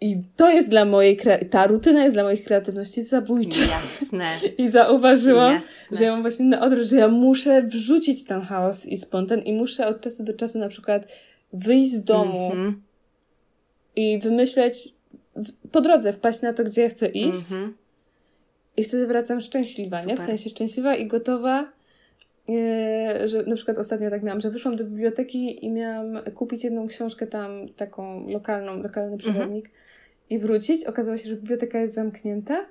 i to jest dla mojej, ta rutyna jest dla moich kreatywności zabójcza. Jasne. I zauważyłam, Jasne. że ja mam właśnie na odwrót, że ja muszę wrzucić ten chaos i spontan i muszę od czasu do czasu na przykład wyjść z domu mm -hmm. i wymyśleć po drodze, wpaść na to, gdzie ja chcę iść. Mm -hmm. I wtedy wracam szczęśliwa, Super. nie? W sensie szczęśliwa i gotowa E, że na przykład ostatnio tak miałam, że wyszłam do biblioteki i miałam kupić jedną książkę tam, taką lokalną, lokalny mhm. przewodnik mhm. I wrócić. Okazało się, że biblioteka jest zamknięta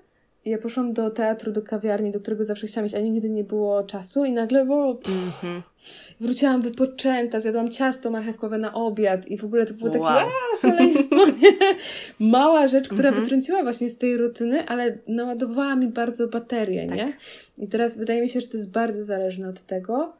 i ja poszłam do teatru, do kawiarni, do którego zawsze chciałam iść, a nigdy nie było czasu i nagle było... Pff, mm-hmm. Wróciłam wypoczęta, zjadłam ciasto marchewkowe na obiad i w ogóle to było takie wow. szaleństwo? Mała rzecz, która mm-hmm. wytrąciła właśnie z tej rutyny, ale naładowała mi bardzo baterię, tak. nie? I teraz wydaje mi się, że to jest bardzo zależne od tego,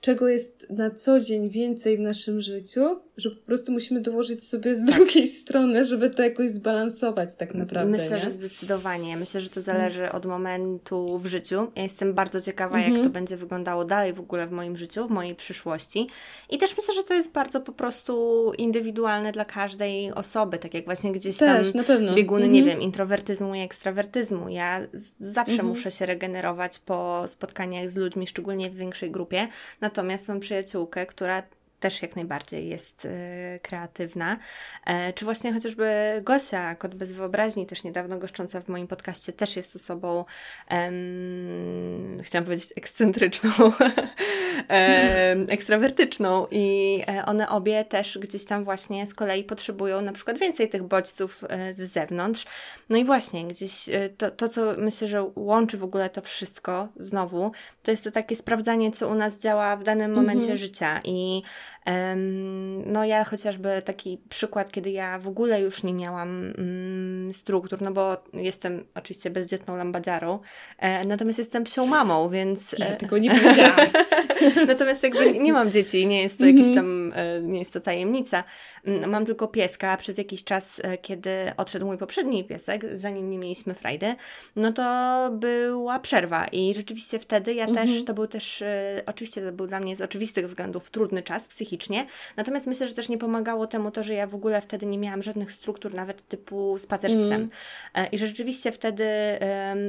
czego jest na co dzień więcej w naszym życiu, że po prostu musimy dołożyć sobie z tak. drugiej strony, żeby to jakoś zbalansować tak naprawdę. Myślę, nie? że zdecydowanie. Myślę, że to zależy od momentu w życiu. Ja jestem bardzo ciekawa, jak mhm. to będzie wyglądało dalej w ogóle w moim życiu, w mojej przyszłości. I też myślę, że to jest bardzo po prostu indywidualne dla każdej osoby, tak jak właśnie gdzieś też, tam bieguny, nie mhm. wiem, introwertyzmu i ekstrawertyzmu. Ja zawsze mhm. muszę się regenerować po spotkaniach z ludźmi, szczególnie w większej grupie. Natomiast mam przyjaciółkę, która też jak najbardziej jest y, kreatywna. E, czy właśnie chociażby Gosia, kot bez wyobraźni, też niedawno goszcząca w moim podcaście, też jest osobą, em, chciałam powiedzieć ekscentryczną, ekstrawertyczną i e, one obie też gdzieś tam właśnie z kolei potrzebują na przykład więcej tych bodźców e, z zewnątrz. No i właśnie gdzieś to, to, co myślę, że łączy w ogóle to wszystko znowu, to jest to takie sprawdzanie, co u nas działa w danym momencie -hmm. życia i no ja chociażby taki przykład, kiedy ja w ogóle już nie miałam mm, struktur, no bo jestem oczywiście bezdzietną lambadziarą, e, natomiast jestem psią mamą, więc... Ja tego nie powiedziałam. natomiast jakby nie mam dzieci, nie jest to jakiś tam, e, nie jest to tajemnica. Mm, mam tylko pieska. Przez jakiś czas, e, kiedy odszedł mój poprzedni piesek, zanim nie mieliśmy frajdy, no to była przerwa i rzeczywiście wtedy ja też, to był też, e, oczywiście to był dla mnie z oczywistych względów trudny czas psychiczny, psychicznie. Natomiast myślę, że też nie pomagało temu to, że ja w ogóle wtedy nie miałam żadnych struktur, nawet typu spacer z psem. Mm. I że rzeczywiście wtedy,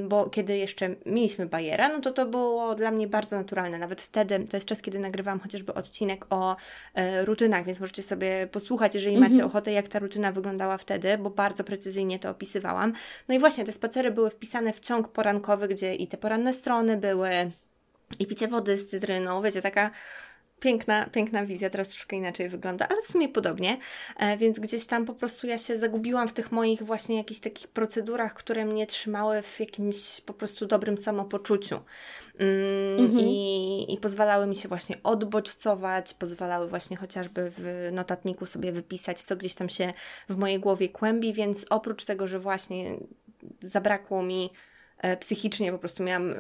bo kiedy jeszcze mieliśmy bajera, no to to było dla mnie bardzo naturalne. Nawet wtedy, to jest czas, kiedy nagrywam chociażby odcinek o e, rutynach, więc możecie sobie posłuchać, jeżeli macie mm -hmm. ochotę, jak ta rutyna wyglądała wtedy, bo bardzo precyzyjnie to opisywałam. No i właśnie te spacery były wpisane w ciąg porankowy, gdzie i te poranne strony były, i picie wody z cytryną, wiecie, taka piękna, piękna wizja, teraz troszkę inaczej wygląda, ale w sumie podobnie, e, więc gdzieś tam po prostu ja się zagubiłam w tych moich właśnie jakichś takich procedurach, które mnie trzymały w jakimś po prostu dobrym samopoczuciu mm, mhm. i, i pozwalały mi się właśnie odbodźcować, pozwalały właśnie chociażby w notatniku sobie wypisać, co gdzieś tam się w mojej głowie kłębi, więc oprócz tego, że właśnie zabrakło mi psychicznie po prostu miałam,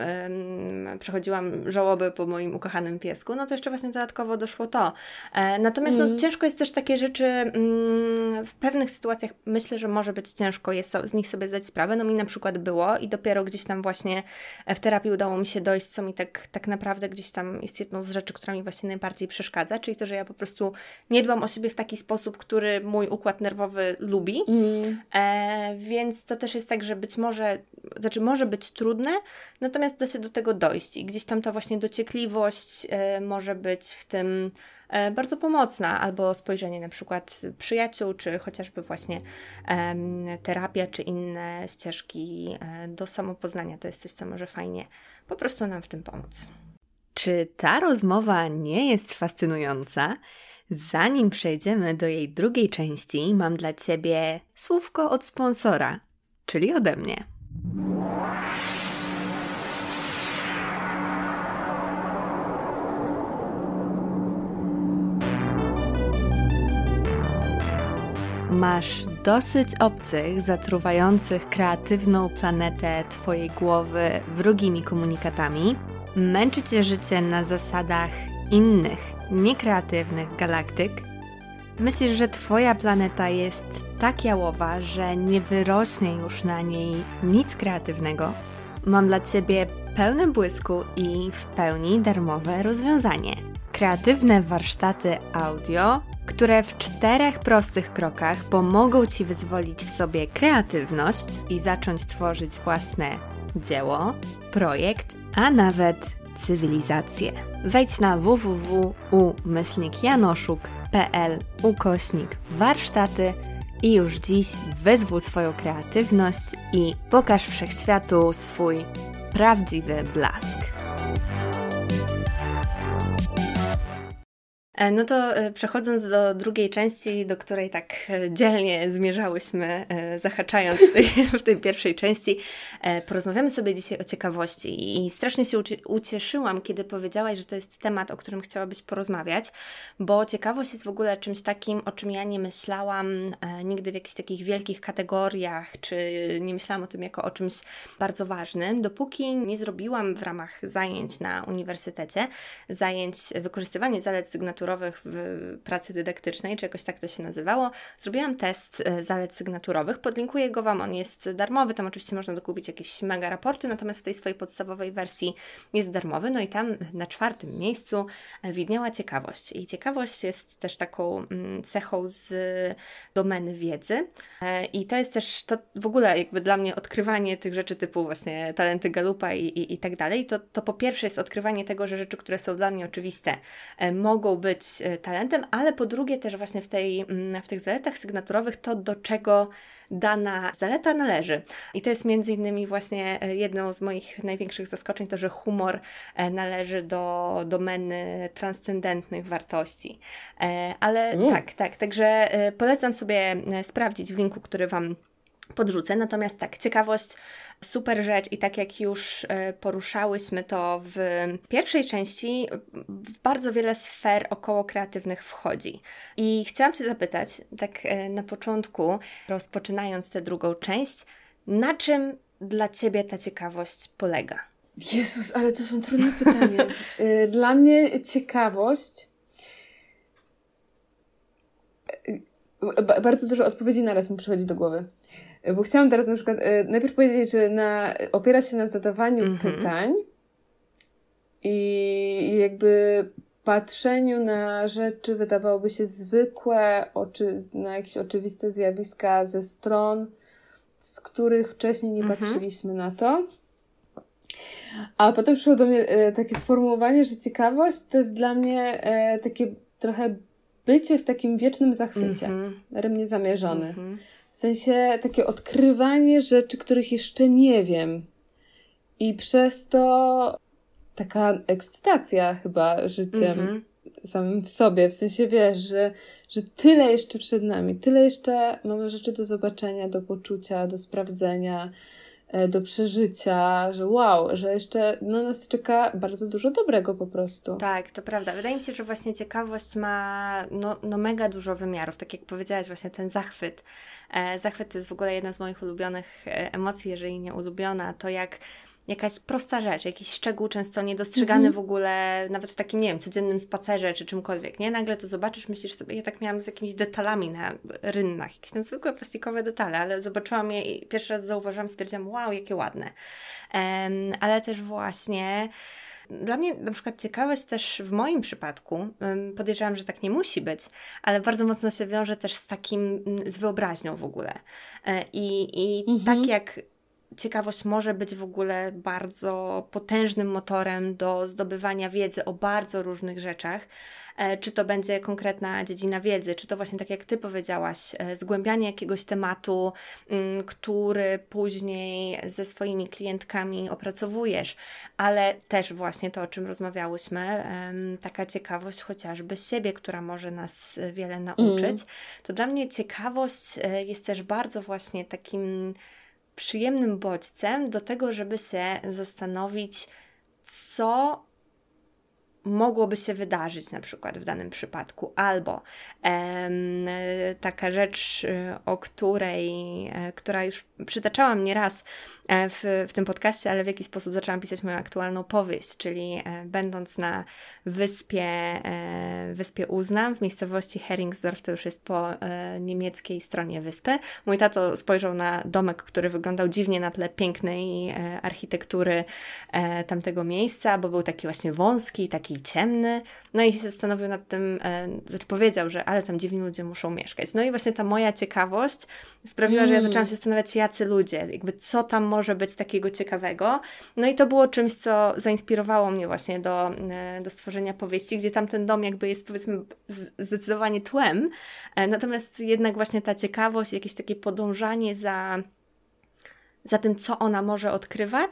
przechodziłam żałoby po moim ukochanym piesku, no to jeszcze właśnie dodatkowo doszło to. E, natomiast mm. no, ciężko jest też takie rzeczy, mm, w pewnych sytuacjach myślę, że może być ciężko jest z nich sobie zdać sprawę. No mi na przykład było i dopiero gdzieś tam właśnie w terapii udało mi się dojść, co mi tak, tak naprawdę gdzieś tam jest jedną z rzeczy, która mi właśnie najbardziej przeszkadza, czyli to, że ja po prostu nie dbam o siebie w taki sposób, który mój układ nerwowy lubi. Mm. E, więc to też jest tak, że być może, znaczy może być trudne, natomiast da się do tego dojść i gdzieś tam ta właśnie dociekliwość y, może być w tym y, bardzo pomocna, albo spojrzenie na przykład przyjaciół, czy chociażby właśnie terapia, czy inne ścieżki e, do samopoznania. To jest coś, co może fajnie po prostu nam w tym pomóc. Czy ta rozmowa nie jest fascynująca? Zanim przejdziemy do jej drugiej części, mam dla Ciebie słówko od sponsora, czyli ode mnie. Masz dosyć obcych, zatruwających kreatywną planetę Twojej głowy wrogimi komunikatami? Męczy Cię życie na zasadach innych, niekreatywnych galaktyk? Myślisz, że Twoja planeta jest tak jałowa, że nie wyrośnie już na niej nic kreatywnego? Mam dla Ciebie pełne błysku i w pełni darmowe rozwiązanie. Kreatywne warsztaty audio które w czterech prostych krokach pomogą Ci wyzwolić w sobie kreatywność i zacząć tworzyć własne dzieło, projekt, a nawet cywilizację. Wejdź na www.u-janoszuk.pl ukośnik warsztaty i już dziś wezwól swoją kreatywność i pokaż wszechświatu swój prawdziwy blask. No to e, przechodząc do drugiej części, do której tak e, dzielnie zmierzałyśmy, zahaczając w tej, pierwszej części, porozmawiamy sobie dzisiaj o ciekawości. I strasznie się ucieszyłam, kiedy powiedziałaś, że to jest temat, o którym chciałabyś porozmawiać, bo ciekawość jest w ogóle czymś takim, o czym ja nie myślałam nigdy w jakichś takich wielkich kategoriach, czy nie myślałam o tym jako o czymś bardzo ważnym, dopóki nie zrobiłam w ramach zajęć na uniwersytecie, zajęć wykorzystywania zalet sygnaturowych sygnaturowych w pracy dydaktycznej, czy jakoś tak to się nazywało, zrobiłam test e, zalet sygnaturowych. Podlinkuję go Wam, on jest darmowy, tam oczywiście można dokupić jakieś mega raporty, natomiast w tej swojej podstawowej wersji jest darmowy. No i tam na czwartym miejscu e, widniała ciekawość. I ciekawość jest też taką mm, cechą z domeny wiedzy. E, I to jest też to w ogóle jakby dla mnie odkrywanie tych rzeczy typu właśnie talenty Galupa i, i, i tak dalej. To, to po pierwsze jest odkrywanie tego, że rzeczy, które są dla mnie oczywiste, mogą być być e, talentem, ale po drugie też właśnie w, tej, mm, w tych zaletach sygnaturowych to, do czego dana zaleta należy. I to jest między innymi właśnie e, jedną z moich największych zaskoczeń, to, że humor e, należy do domeny transcendentnych wartości. Ale mm. tak, tak, także polecam sobie sprawdzić w linku, który Wam podrzucę. Natomiast tak, ciekawość, super rzecz i tak jak już e, poruszałyśmy to w pierwszej części, w bardzo wiele sfer około kreatywnych wchodzi. I chciałam Cię zapytać, tak e, na początku, rozpoczynając tę drugą część, na czym dla Ciebie ta ciekawość polega? Jezus, ale to są trudne pytania. E, dla mnie ciekawość bardzo dużo odpowiedzi naraz mi przychodzi do głowy. Bo chciałam teraz na przykład e, najpierw powiedzieć, że na, opiera się na zadawaniu -hmm. pytań i jakby patrzeniu na rzeczy wydawałoby się zwykłe, oczy, na jakieś oczywiste zjawiska ze stron, z których wcześniej nie -hmm. patrzyliśmy na to. A potem przyszło do mnie e, takie sformułowanie, że ciekawość to jest dla mnie e, takie trochę bycie w takim wiecznym zachwycie, -hmm. rym niezamierzony. -hmm. W sensie takie odkrywanie rzeczy, których jeszcze nie wiem. I przez to taka ekscytacja chyba życiem mm -hmm. samym w sobie. W sensie wiesz, że, że tyle jeszcze przed nami, tyle jeszcze mamy rzeczy do zobaczenia, do poczucia, do sprawdzenia do przeżycia, że wow, że jeszcze na nas czeka bardzo dużo dobrego po prostu. Tak, to prawda. Wydaje mi się, że właśnie ciekawość ma no, no mega dużo wymiarów. Tak jak powiedziałaś, właśnie ten zachwyt. E, zachwyt to jest w ogóle jedna z moich ulubionych e, emocji, jeżeli nie ulubiona. To jak jakaś prosta rzecz, jakiś szczegół często niedostrzegany mm -hmm. w ogóle, nawet w takim, nie wiem, codziennym spacerze czy czymkolwiek, nie? Nagle to zobaczysz, myślisz sobie, ja tak miałam z jakimiś detalami na rynnach, jakieś tam zwykłe plastikowe detale, ale zobaczyłam je i pierwszy raz zauważyłam, stwierdziłam, wow, jakie ładne. Um, ale też właśnie dla mnie na przykład ciekawość też w moim przypadku, podejrzewam, że tak nie musi być, ale bardzo mocno się wiąże też z takim, z wyobraźnią w ogóle. E, I, i tak mhm. tak jak ciekawość może być w ogóle bardzo potężnym motorem do zdobywania wiedzy o bardzo różnych rzeczach. E, czy to będzie konkretna dziedzina wiedzy, czy to właśnie tak jak Ty powiedziałaś, e, zgłębianie jakiegoś tematu, mm, który później ze swoimi klientkami opracowujesz, ale też właśnie to, o czym rozmawiałyśmy, taka ciekawość chociażby siebie, która może nas wiele nauczyć. Mm. To dla mnie ciekawość e, jest też bardzo właśnie takim przyjemnym bodźcem do tego, żeby się zastanowić, co mogłoby się wydarzyć na przykład w danym przypadku, albo em, taka rzecz, y, o której, e, która już przytaczałam nieraz e, w, w tym podcaście, ale w jaki sposób zaczęłam pisać moją aktualną powieść, czyli e, będąc na wyspie, wyspie Uznam w miejscowości Heringsdorf, to już jest po niemieckiej stronie wyspy. Mój tato spojrzał na domek, który wyglądał dziwnie na tle pięknej architektury tamtego miejsca, bo był taki właśnie wąski, taki taki ciemny. No i się zastanowił nad tym, e, znaczy powiedział, że ale tam dziwni ludzie muszą mieszkać. No i właśnie ta moja ciekawość sprawiła, mm. że ja mm. zaczęłam się zastanawiać, jacy ludzie, jakby co tam może być takiego ciekawego. No i to było czymś, co zainspirowało mnie właśnie do, e, do stworzenia powieści, gdzie tam ten dom jakby jest powiedzmy zdecydowanie tłem. E, natomiast jednak właśnie ta ciekawość, jakieś takie podążanie za za tym, co ona może odkrywać,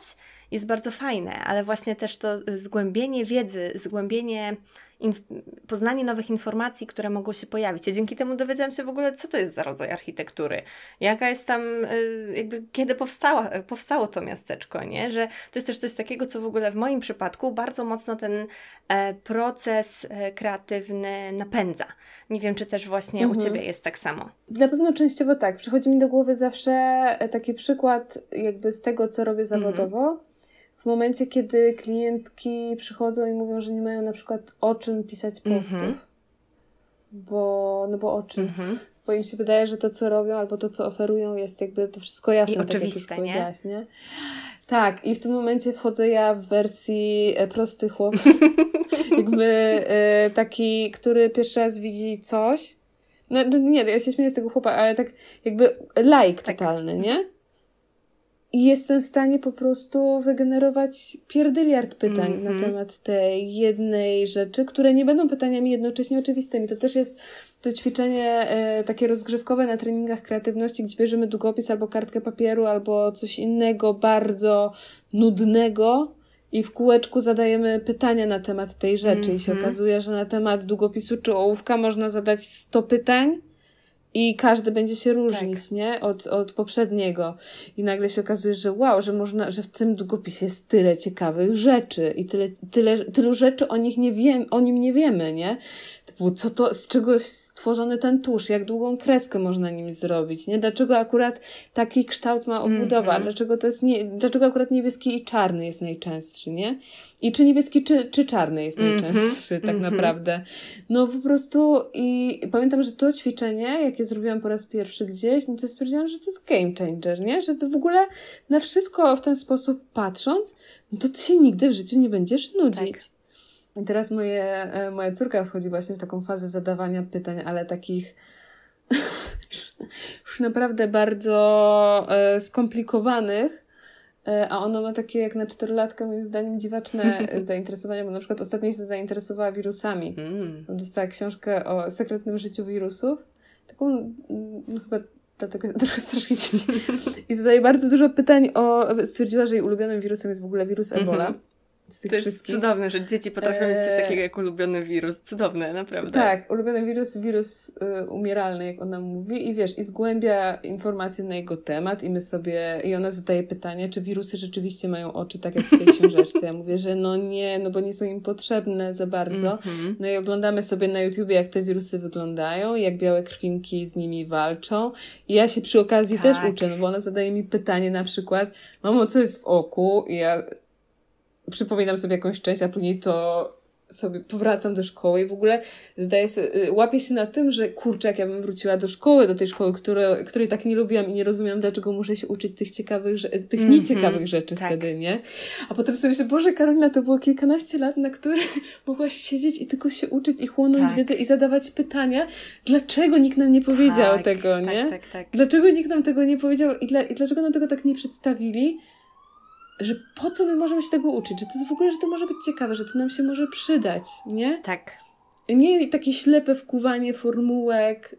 jest bardzo fajne, ale właśnie też to zgłębienie wiedzy, zgłębienie, poznanie nowych informacji, które mogą się pojawić. Ja dzięki temu dowiedziałam się w ogóle, co to jest za rodzaj architektury, jaka jest tam, y, jakby kiedy powstała, powstało to miasteczko, nie? Że to jest też coś takiego, co w ogóle w moim przypadku bardzo mocno ten e, proces e, kreatywny napędza. Nie wiem, czy też właśnie mhm. u Ciebie jest tak samo. Na pewno częściowo tak. Przychodzi mi do głowy zawsze e, taki przykład jakby z tego, co robię mhm. zawodowo. Mhm w momencie, kiedy klientki przychodzą i mówią, że nie mają na przykład o czym pisać postów. Mm -hmm. Bo, no bo o czym? Mm -hmm. Bo im się wydaje, że to, co robią albo to, co oferują, jest jakby to wszystko jasne. I tak oczywiste, jak nie? nie? Tak, i w tym momencie wchodzę ja w wersji e, prosty chłop. jakby e, taki, który pierwszy raz widzi coś. No, no nie, ja się śmieję z tego chłopa, ale tak jakby like tak. totalny, nie? I jestem w stanie po prostu wygenerować pierdyliard pytań mm -hmm. na mhm. temat tej jednej rzeczy, które nie będą pytaniami jednocześnie oczywistymi. To też jest to ćwiczenie e, takie rozgrzewkowe na treningach kreatywności, gdzie bierzemy długopis albo kartkę papieru, albo coś innego bardzo nudnego i w kółeczku zadajemy pytania na temat tej rzeczy mm -hmm. i się mhm. okazuje, że na temat długopisu czy ołówka można zadać 100 pytań i każdy będzie się różnić, tak. nie? Od, od poprzedniego. I nagle się okazuje, że wow, że można, że w tym długopisie jest tyle ciekawych rzeczy i tyle, tyle, tylu rzeczy o nich nie wiem, o nim nie wiemy, nie? Typu, co to, z czego stworzony ten tusz, jak długą kreskę można nim zrobić, nie? Dlaczego akurat taki kształt ma obudowa? Mm -hmm. Dlaczego to jest nie, dlaczego akurat niebieski i czarny jest najczęstszy, nie? I czy niebieski, czy, czy czarny jest mhm. najczęstszy, tak mm -hmm. naprawdę. No po prostu i pamiętam, że to ćwiczenie, jakie zrobiłam po raz pierwszy gdzieś, no to stwierdziłam, że to jest game changer, nie? Że to w ogóle na wszystko w ten sposób patrząc, no to ty się nigdy w życiu nie będziesz nudzić. Tak. I teraz moje, e, moja córka wchodzi właśnie w taką fazę zadawania pytań, ale takich już naprawdę bardzo e, skomplikowanych, e, a ona ma takie jak na czterolatka moim zdaniem dziwaczne zainteresowania, bo na przykład ostatnio się zainteresowała wirusami. Mm. Dostała książkę o sekretnym życiu wirusów. Taką, no chyba dlatego trochę strasznie I zadaje bardzo dużo pytań o... Stwierdziła, że jej ulubionym wirusem jest w ogóle wirus Ebola. Mm -hmm to jest cudowne, że dzieci potrafią mieć coś takiego jak ulubiony wirus. Cudowne, naprawdę. Tak, ulubiony wirus, wirus y, umieralny, jak ona mówi i wiesz, i zgłębia informacje na jego temat i my sobie, i ona zadaje pytanie, czy wirusy rzeczywiście mają oczy, tak jak w tej książeczce. Ja mówię, że no nie, no bo nie są im potrzebne za bardzo. -hmm. No i oglądamy sobie na YouTubie, jak te wirusy wyglądają, jak białe krwinki z nimi walczą. I ja się przy okazji tak. też uczę, no bo ona zadaje mi pytanie na przykład, mamo, co jest w oku? I ja przypominam sobie jakąś część, a później to sobie powracam do szkoły i w ogóle zdaję sobie, y, łapię się na tym, że kurczę, jak ja bym wróciła do szkoły, do tej szkoły, które, której tak nie lubiłam i nie rozumiałam, dlaczego muszę się uczyć tych ciekawych, tych mm -hmm. nieciekawych rzeczy tak. wtedy, nie? A potem sobie myślę, Boże Karolina, to było kilkanaście lat, na które mogłaś siedzieć i tylko się uczyć i chłonąć tak. wiedzę i zadawać pytania, dlaczego nikt nam nie powiedział tak, tego, tak, nie? Tak, tak, Dlaczego nikt nam tego nie powiedział i, dla, i dlaczego nam tego tak nie przedstawili? Że po co my możemy się tego uczyć, że to jest w ogóle, że to może być ciekawe, że to nam się może przydać, nie? Tak. Nie takie ślepe wkuwanie formułek,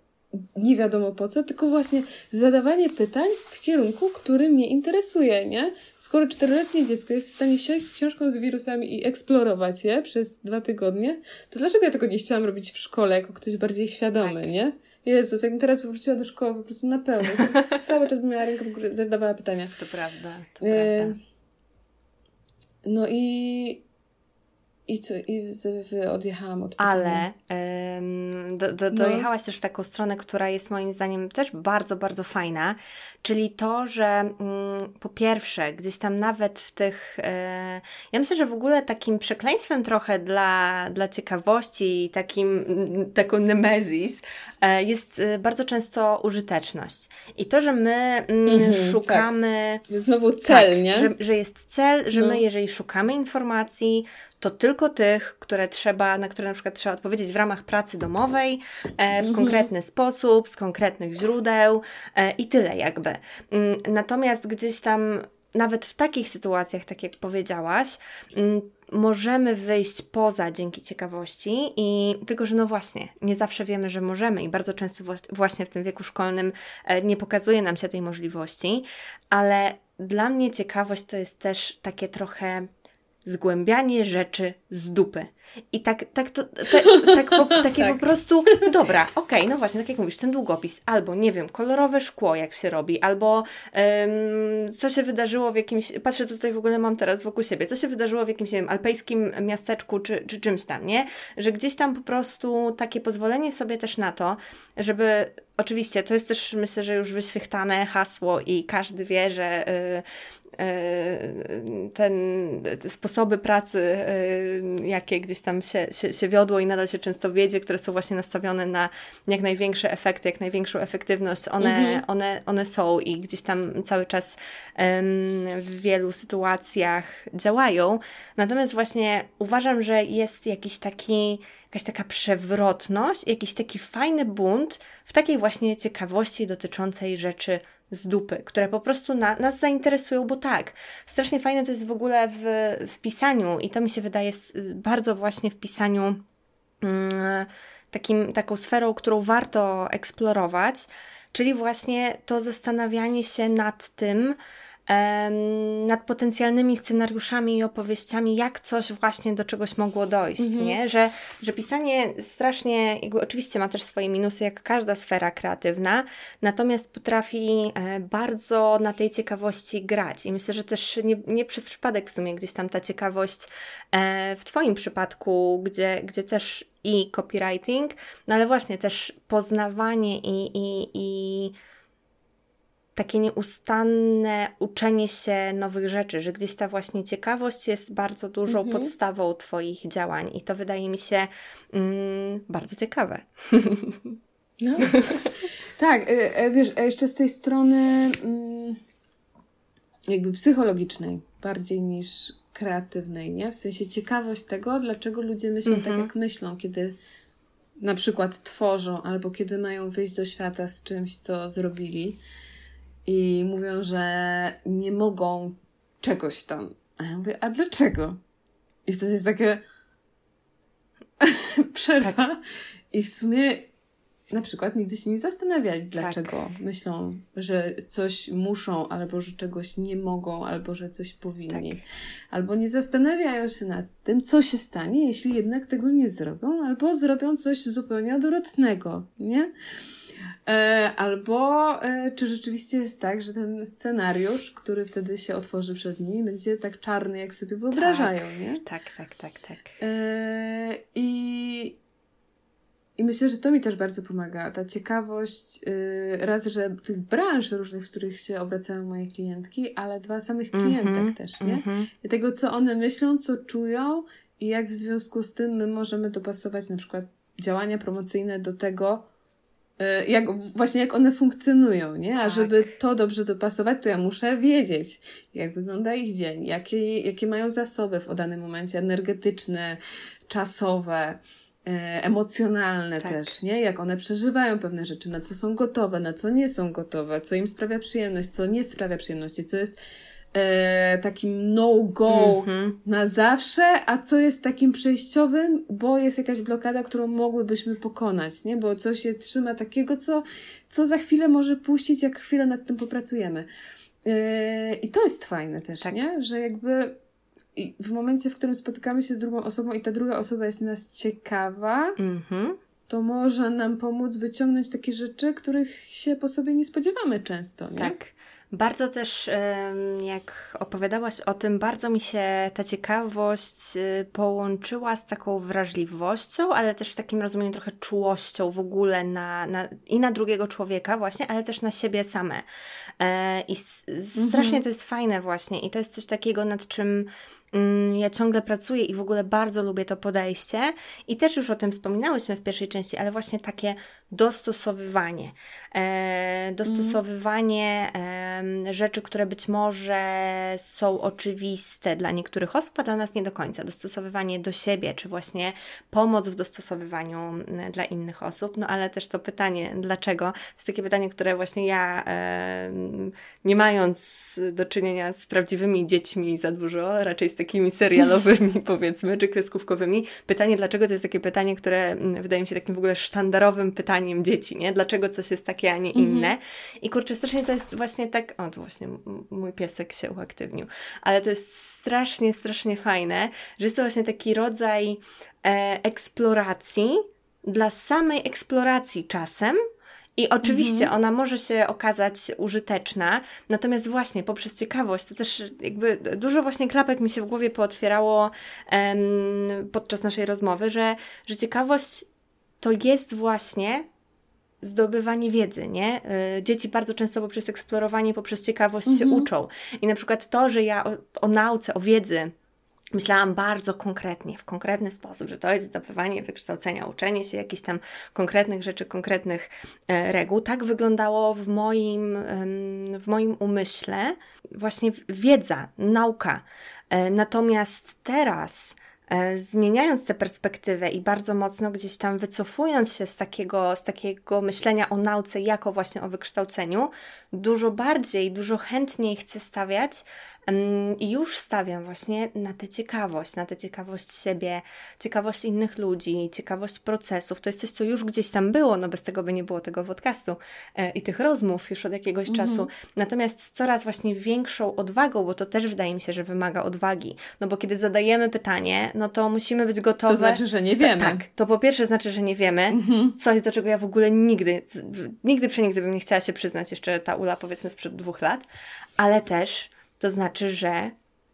nie wiadomo po co, tylko właśnie zadawanie pytań w kierunku, który mnie interesuje, nie? Skoro czteroletnie dziecko jest w stanie siąść z książką z wirusami i eksplorować je przez dwa tygodnie, to dlaczego ja tego nie chciałam robić w szkole jako ktoś bardziej świadomy, tak. nie? Jezus, jakbym teraz wróciła do szkoły po prostu na pełno, cały czas bym miała rękę zadawała pytania. To prawda, to e... prawda. No i i co, i odjechałam od Ale do, do, no. dojechałaś też w taką stronę, która jest moim zdaniem też bardzo, bardzo fajna, czyli to, że mm, po pierwsze, gdzieś tam nawet w tych. E, ja myślę, że w ogóle takim przekleństwem trochę dla, dla ciekawości, takim, taką nemezis e, jest e, bardzo często użyteczność. I to, że my mm, mhm, szukamy. Tak. Znowu cel, tak, nie? Że, że jest cel, że no. my, jeżeli szukamy informacji, to tylko tych, które trzeba, na które na przykład trzeba odpowiedzieć w ramach pracy domowej, e, w mhm. konkretny sposób, z konkretnych źródeł e, i tyle jakby. Mm, natomiast gdzieś tam nawet w takich sytuacjach, tak jak powiedziałaś, mm, możemy wyjść poza dzięki ciekawości i tylko, że no właśnie, nie zawsze wiemy, że możemy i bardzo często właśnie w tym wieku szkolnym e, nie pokazuje nam się tej możliwości, ale dla mnie ciekawość to jest też takie trochę zgłębianie rzeczy z dupy. I tak, tak, to, tak, tak po, takie tak. po prostu, dobra, okej, okay, no właśnie, tak jak mówisz, ten długopis, albo nie wiem, kolorowe szkło, jak się robi, albo co się wydarzyło w jakimś, patrzę, co tutaj w ogóle mam teraz wokół siebie, co się wydarzyło w jakimś, nie wiem, alpejskim miasteczku, czy, czy czymś tam, nie? Że gdzieś tam po prostu takie pozwolenie sobie też na to, żeby, oczywiście, to jest też, myślę, że już wyświechtane hasło i każdy wie, że y, y, ten, sposoby pracy, y, jakie gdzieś tam się, się, się wiodło i nadal się często wiedzie, które są właśnie nastawione na jak największe efekty, jak największą efektywność, one, mhm. one, one są i gdzieś tam cały czas w wielu sytuacjach działają. Natomiast właśnie uważam, że jest jakiś taki, jakaś taka przewrotność, jakiś taki fajny bunt w takiej właśnie ciekawości dotyczącej rzeczy z dupy, które po prostu na, nas zainteresują, bo tak, strasznie fajne to jest w ogóle w, w pisaniu i to mi się wydaje bardzo właśnie w pisaniu mm, takim, taką sferą, którą warto eksplorować, czyli właśnie to zastanawianie się nad tym, nad potencjalnymi scenariuszami i opowieściami, jak coś właśnie do czegoś mogło dojść, mhm. nie? Że, że pisanie strasznie, oczywiście ma też swoje minusy, jak każda sfera kreatywna, natomiast potrafi e, bardzo na tej ciekawości grać i myślę, że też nie, nie przez przypadek w sumie gdzieś tam ta ciekawość e, w Twoim przypadku, gdzie, gdzie też i copywriting, no ale właśnie też poznawanie i, i, i takie nieustanne uczenie się nowych rzeczy, że gdzieś ta właśnie ciekawość jest bardzo dużą mhm. podstawą Twoich działań i to wydaje mi się mm, bardzo ciekawe. No, tak, e, e, wiesz, jeszcze z tej strony mm, jakby psychologicznej bardziej niż kreatywnej, nie? W sensie ciekawość tego, dlaczego ludzie myślą tak, jak myślą, kiedy na przykład tworzą, albo kiedy mają wyjść do świata z czymś, co zrobili i mówią, że nie mogą czegoś tam. A ja mówię, a dlaczego? I wtedy jest takie przerwa. Tak. I w sumie na przykład nigdy się nie zastanawiali, dlaczego tak. myślą, że coś muszą, albo że czegoś nie mogą, albo że coś powinni. Tak. Albo nie zastanawiają się nad tym, co się stanie, jeśli jednak tego nie zrobią, albo zrobią coś zupełnie odwrotnego, nie? E, albo e, czy rzeczywiście jest tak, że ten scenariusz, który wtedy się otworzy przed nimi, będzie tak czarny, jak sobie wyobrażają, tak, nie? Tak, tak, tak, tak. E, I, I myślę, że to mi też bardzo pomaga. Ta ciekawość, raz, że tych branż różnych, w których się obracają moje klientki, ale dwa samych klientek mm -hmm, też, nie? Mm -hmm. I tego, co one myślą, co czują i jak w związku z tym my możemy dopasować na przykład działania promocyjne do tego, jak, właśnie jak one funkcjonują, nie? A tak. żeby to dobrze dopasować, to ja muszę wiedzieć, jak wygląda ich dzień, jakie, jakie mają zasoby w danym momencie, energetyczne, czasowe, e, emocjonalne tak. też, nie? Jak one przeżywają pewne rzeczy, na co są gotowe, na co nie są gotowe, co im sprawia przyjemność, co nie sprawia przyjemności, co jest e, takim no-go mm-hmm. na zawsze, a co jest takim przejściowym, bo jest jakaś blokada, którą mogłybyśmy pokonać, nie? Bo coś się trzyma takiego, co, co za chwilę może puścić, jak chwilę nad tym popracujemy. E, I to jest fajne też, tak. nie? Że jakby w momencie, w którym spotykamy się z drugą osobą i ta druga osoba jest nas ciekawa, mm-hmm to może nam pomóc wyciągnąć takie rzeczy, których się po sobie nie spodziewamy często. Nie? Tak. Bardzo też, jak opowiadałaś o tym, bardzo mi się ta ciekawość y, połączyła z taką wrażliwością, ale też w takim rozumieniu trochę czułością w ogóle na, na, i na drugiego człowieka właśnie, ale też na siebie same. E, I strasznie mhm. to jest fajne właśnie i to jest coś takiego, nad czym ja ciągle pracuję i w ogóle bardzo lubię to podejście. I też już o tym wspominałyśmy w pierwszej części, ale właśnie takie dostosowywanie. E, dostosowywanie e, rzeczy, które być może są oczywiste dla niektórych osób, a dla nas nie do końca. Dostosowywanie do siebie, czy właśnie pomoc w dostosowywaniu mm, dla innych osób. No ale też to pytanie, dlaczego? To jest takie pytanie, które właśnie ja, e, nie mając do czynienia z prawdziwymi dziećmi za dużo, raczej z takimi serialowymi, powiedzmy, czy kreskówkowymi. Pytanie, dlaczego to jest takie pytanie, które mm, wydaje mi się takim w ogóle sztandarowym pytaniem dzieci, nie? Dlaczego coś jest takie, a nie mhm. inne? I kurczę, strasznie to jest właśnie tak. O, to właśnie mój piesek się uaktywnił. Ale to jest strasznie, strasznie fajne, że jest to właśnie taki rodzaj e, eksploracji dla samej eksploracji czasem, i oczywiście mhm. ona może się okazać użyteczna, natomiast właśnie poprzez ciekawość, to też jakby dużo właśnie klapek mi się w głowie pootwierało em, podczas naszej rozmowy, że, że ciekawość to jest właśnie zdobywanie wiedzy, nie? Y, dzieci bardzo często poprzez eksplorowanie, poprzez ciekawość mhm. się uczą. I na przykład to, że ja o, o nauce, o wiedzy myślałam bardzo konkretnie, w konkretny sposób, że to jest zdobywanie wykształcenia, uczenie się jakichś tam konkretnych rzeczy, konkretnych e, reguł. Tak wyglądało w moim, w moim umyśle właśnie wiedza, nauka. E, natomiast teraz e, zmieniając tę perspektywę i bardzo mocno gdzieś tam wycofując się z takiego, z takiego myślenia o nauce jako właśnie o wykształceniu, dużo bardziej, dużo chętniej chcę stawiać i już stawiam właśnie na tę ciekawość, na tę ciekawość siebie, ciekawość innych ludzi, ciekawość procesów. To jest coś, co już gdzieś tam było, no bez tego by nie było tego podcastu e, i tych rozmów już od jakiegoś mhm. czasu. Natomiast z coraz właśnie większą odwagą, bo to też wydaje mi się, że wymaga odwagi. No bo kiedy zadajemy pytanie, no to musimy być gotowi. To znaczy, że nie wiemy. Tak, to po pierwsze znaczy, że nie wiemy, mhm. coś do czego ja w ogóle nigdy, nigdy przenigdy bym nie chciała się przyznać, jeszcze ta Ula powiedzmy sprzed dwóch lat, ale też to znaczy, że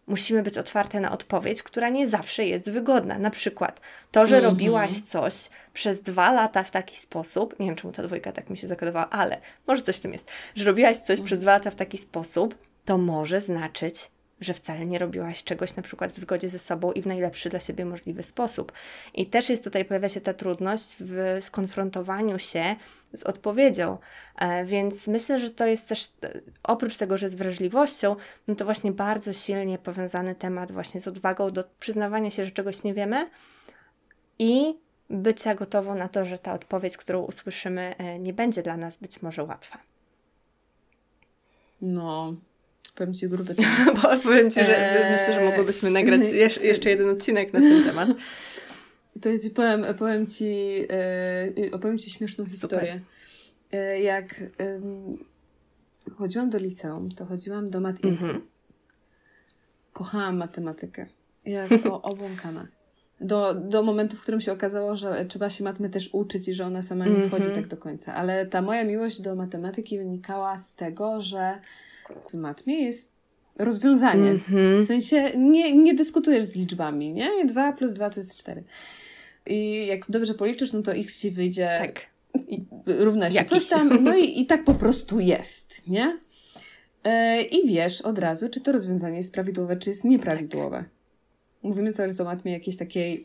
musimy być otwarte na odpowiedź, która nie zawsze jest wygodna. Na przykład to, że mm -hmm. robiłaś coś przez dwa lata w taki sposób, nie wiem czemu ta dwójka tak mi się zakodowała, ale może coś w tym jest, że robiłaś coś mm. przez dwa lata w taki sposób, to może znaczyć, że wcale nie robiłaś czegoś na przykład w zgodzie ze sobą i w najlepszy dla siebie możliwy sposób. I też jest tutaj, pojawia się ta trudność w skonfrontowaniu się z odpowiedzią. E, więc myślę, że to jest też, e, oprócz tego, że z wrażliwością, no to właśnie bardzo silnie powiązany temat właśnie z odwagą do przyznawania się, że czegoś nie wiemy i bycia gotową na to, że ta odpowiedź, którą usłyszymy, e, nie będzie dla nas być może łatwa. No, powiem Ci gruby Bo powiem Ci, że eee... myślę, że mogłybyśmy nagrać jeszcze jeden odcinek na ten temat. To ja ci powiem, powiem ci, yy, opowiem ci śmieszną historię. Yy, jak chodziłam do liceum, to chodziłam do mat mm-hmm. Kochałam matematykę. Jak o, obłąkana. Do, do momentu, w którym się okazało, że trzeba się matmy też uczyć i że ona sama nie mm-hmm. wchodzi tak do końca. Ale ta moja miłość do matematyki wynikała z tego, że matmie jest rozwiązanie. Mm-hmm. W sensie nie, nie dyskutujesz z liczbami, nie? 2 plus 2 to jest 4. I jak dobrze policzysz, no to x ci wyjdzie. Tak. Równa się Jakiś. coś tam. No i, i tak po prostu jest, nie? E, I wiesz od razu, czy to rozwiązanie jest prawidłowe, czy jest nieprawidłowe. Tak. Mówimy cały czas o matmie jakiejś takiej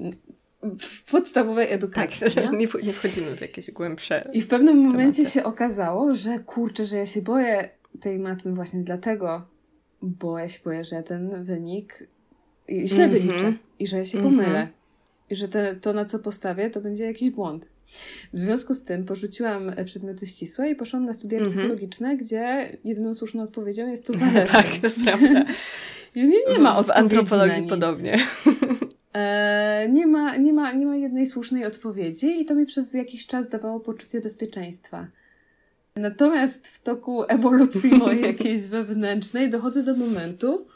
podstawowej edukacji. Tak, nie? nie wchodzimy w jakieś głębsze. I w pewnym tematy. momencie się okazało, że kurczę, że ja się boję tej matmy właśnie dlatego, bo ja się boję, że ten wynik źle mm -hmm. wyliczę i że ja się pomylę. Mm -hmm i że te, to, na co postawię, to będzie jakiś błąd. W związku z tym porzuciłam e, przedmioty ścisłe i poszłam na studia mm -hmm. psychologiczne, gdzie jedyną słuszną odpowiedzią jest to zależy. tak, to prawda. nie, nie ma odpowiedzi W antropologii podobnie. E, nie, ma, nie, ma, nie ma jednej słusznej odpowiedzi i to mi przez jakiś czas dawało poczucie bezpieczeństwa. Natomiast w toku ewolucji mojej jakiejś wewnętrznej dochodzę do momentu,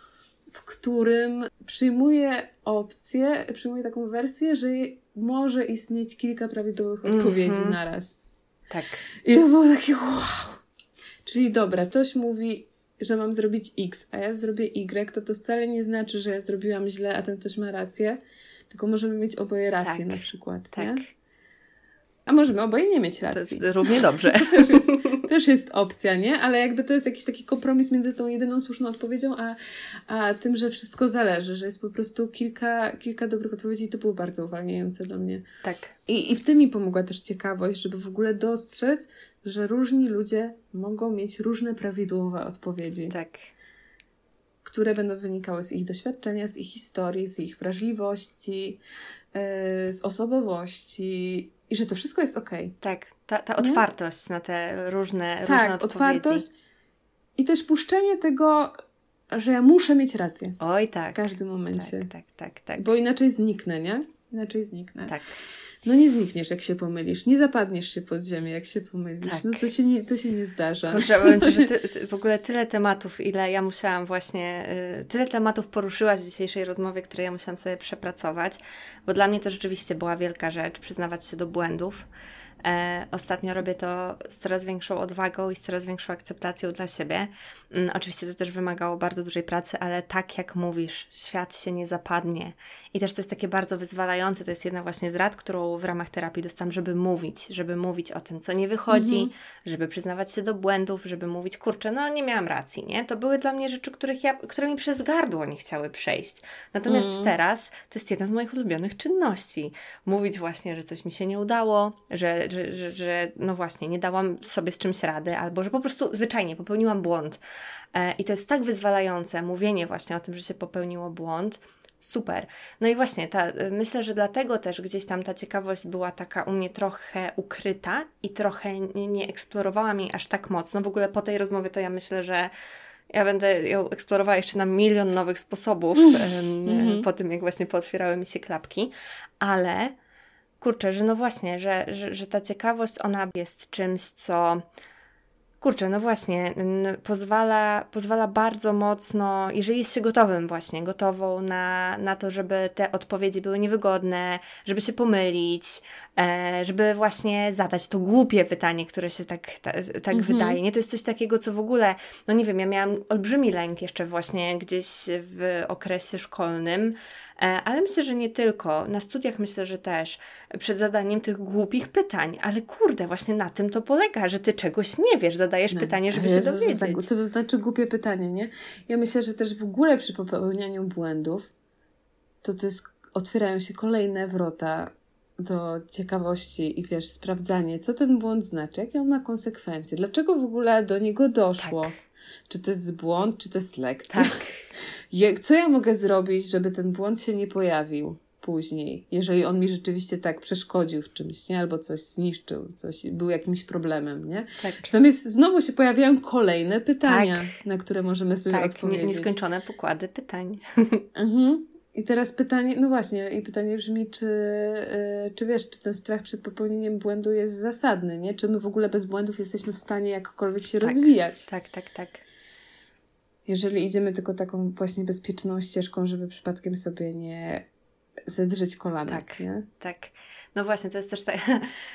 w którym przyjmuję opcję, przyjmuję taką wersję, że może istnieć kilka prawidłowych mm -hmm. odpowiedzi na raz. Tak. I to było takie wow. Czyli dobra, ktoś mówi, że mam zrobić X, a ja zrobię Y, to to wcale nie znaczy, że ja zrobiłam źle, a ten ktoś ma rację, tylko możemy mieć oboje rację tak. na przykład. Tak. Nie? A możemy oboje nie mieć racji. To jest równie dobrze. to też jest, też jest opcja, nie? Ale jakby to jest jakiś taki kompromis między tą jedyną słuszną odpowiedzią, a, a tym, że wszystko zależy, że jest po prostu kilka, kilka dobrych odpowiedzi i to było bardzo uwalniające dla mnie. Tak. I, I w tym mi pomogła też ciekawość, żeby w ogóle dostrzec, że różni ludzie mogą mieć różne prawidłowe odpowiedzi. Tak. Które będą wynikały z ich doświadczenia, z ich historii, z ich wrażliwości, yy, z osobowości i że to wszystko jest okej. Okay. Tak, ta, ta otwartość na te różne, tak, różne odpowiedzi. otwartość i też puszczenie tego, że ja muszę mieć rację. Oj, tak. W każdym momencie. Tak, tak, tak. tak. Bo inaczej zniknę, nie? Inaczej zniknę. Tak. No nie znikniesz, jak się pomylisz. Nie zapadniesz się pod ziemię, jak się pomylisz. Tak. No to się nie, to się nie zdarza. Kurczę, powiem Ci, że ty, ty, w ogóle tyle tematów, ile ja musiałam właśnie, y, tyle tematów poruszyłaś w dzisiejszej rozmowie, które ja musiałam sobie przepracować, bo dla mnie to rzeczywiście była wielka rzecz, przyznawać się do błędów. E, ostatnio robię to z coraz większą odwagą i z coraz większą akceptacją dla siebie. Mm, oczywiście to też wymagało bardzo dużej pracy, ale tak jak mówisz, świat się nie zapadnie. I też to jest takie bardzo wyzwalające. To jest jedna właśnie z rad, którą w ramach terapii dostałam, żeby mówić, żeby mówić o tym, co nie wychodzi, mhm. żeby przyznawać się do błędów, żeby mówić, kurczę, no nie miałam racji, nie? To były dla mnie rzeczy, których ja, które mi przez gardło nie chciały przejść. Natomiast mhm. teraz to jest jedna z moich ulubionych czynności. Mówić właśnie, że coś mi się nie udało, że że, że, że, no właśnie, nie dałam sobie z czymś rady, albo że po prostu zwyczajnie popełniłam błąd. E, I to jest tak wyzwalające, mówienie właśnie o tym, że się popełniło błąd, Super. No i właśnie, ta, myślę, że dlatego też gdzieś tam ta ciekawość była taka u mnie trochę ukryta i trochę nie, nie eksplorowałam jej aż tak mocno. W ogóle po tej rozmowie to ja myślę, że ja będę ją eksplorowała jeszcze na milion nowych sposobów mm. po tym, jak właśnie pootwierały mi się klapki, ale kurczę, że no właśnie, że, że, że ta ciekawość, ona jest czymś, co Kurczę, no właśnie, pozwala, pozwala bardzo mocno, jeżeli jest się gotowym właśnie, gotową na, na to, żeby te odpowiedzi były niewygodne, żeby się pomylić, żeby właśnie zadać to głupie pytanie, które się tak, ta, tak mhm. wydaje. Nie, to jest coś takiego, co w ogóle, no nie wiem, ja miałam olbrzymi lęk jeszcze właśnie gdzieś w okresie szkolnym, e, ale myślę, że nie tylko. Na studiach myślę, że też przed zadaniem tych głupich pytań, ale kurde, właśnie na tym to polega, że ty czegoś nie wiesz, zadajesz no, pytanie, żeby się dowiedzieć. Co, co to znaczy głupie pytanie, nie? Ja myślę, że też w ogóle przy popełnianiu błędów to to jest, otwierają się kolejne wrota do ciekawości i wiesz, sprawdzanie, co ten błąd znaczy, jakie on ma konsekwencje, dlaczego w ogóle do niego doszło. Tak. Czy to jest błąd, czy to jest lekcja. Tak. Co ja mogę zrobić, żeby ten błąd się nie pojawił? później, jeżeli on mi rzeczywiście tak przeszkodził w czymś, nie? Albo coś zniszczył, coś był jakimś problemem, nie? Tak. Natomiast znowu się pojawiają kolejne pytania, tak. na które możemy sobie tak, odpowiedzieć. Tak, nieskończone pokłady pytań. Mhm. I teraz pytanie, no właśnie, i pytanie brzmi, czy, yy, czy wiesz, czy ten strach przed popełnieniem błędu jest zasadny, nie? Czy my w ogóle bez błędów jesteśmy w stanie jakkolwiek się tak, rozwijać? Tak, tak, tak. Jeżeli idziemy tylko taką właśnie bezpieczną ścieżką, żeby przypadkiem sobie nie zedrzeć kolana. Tak, nie? tak. No właśnie, to jest też tak.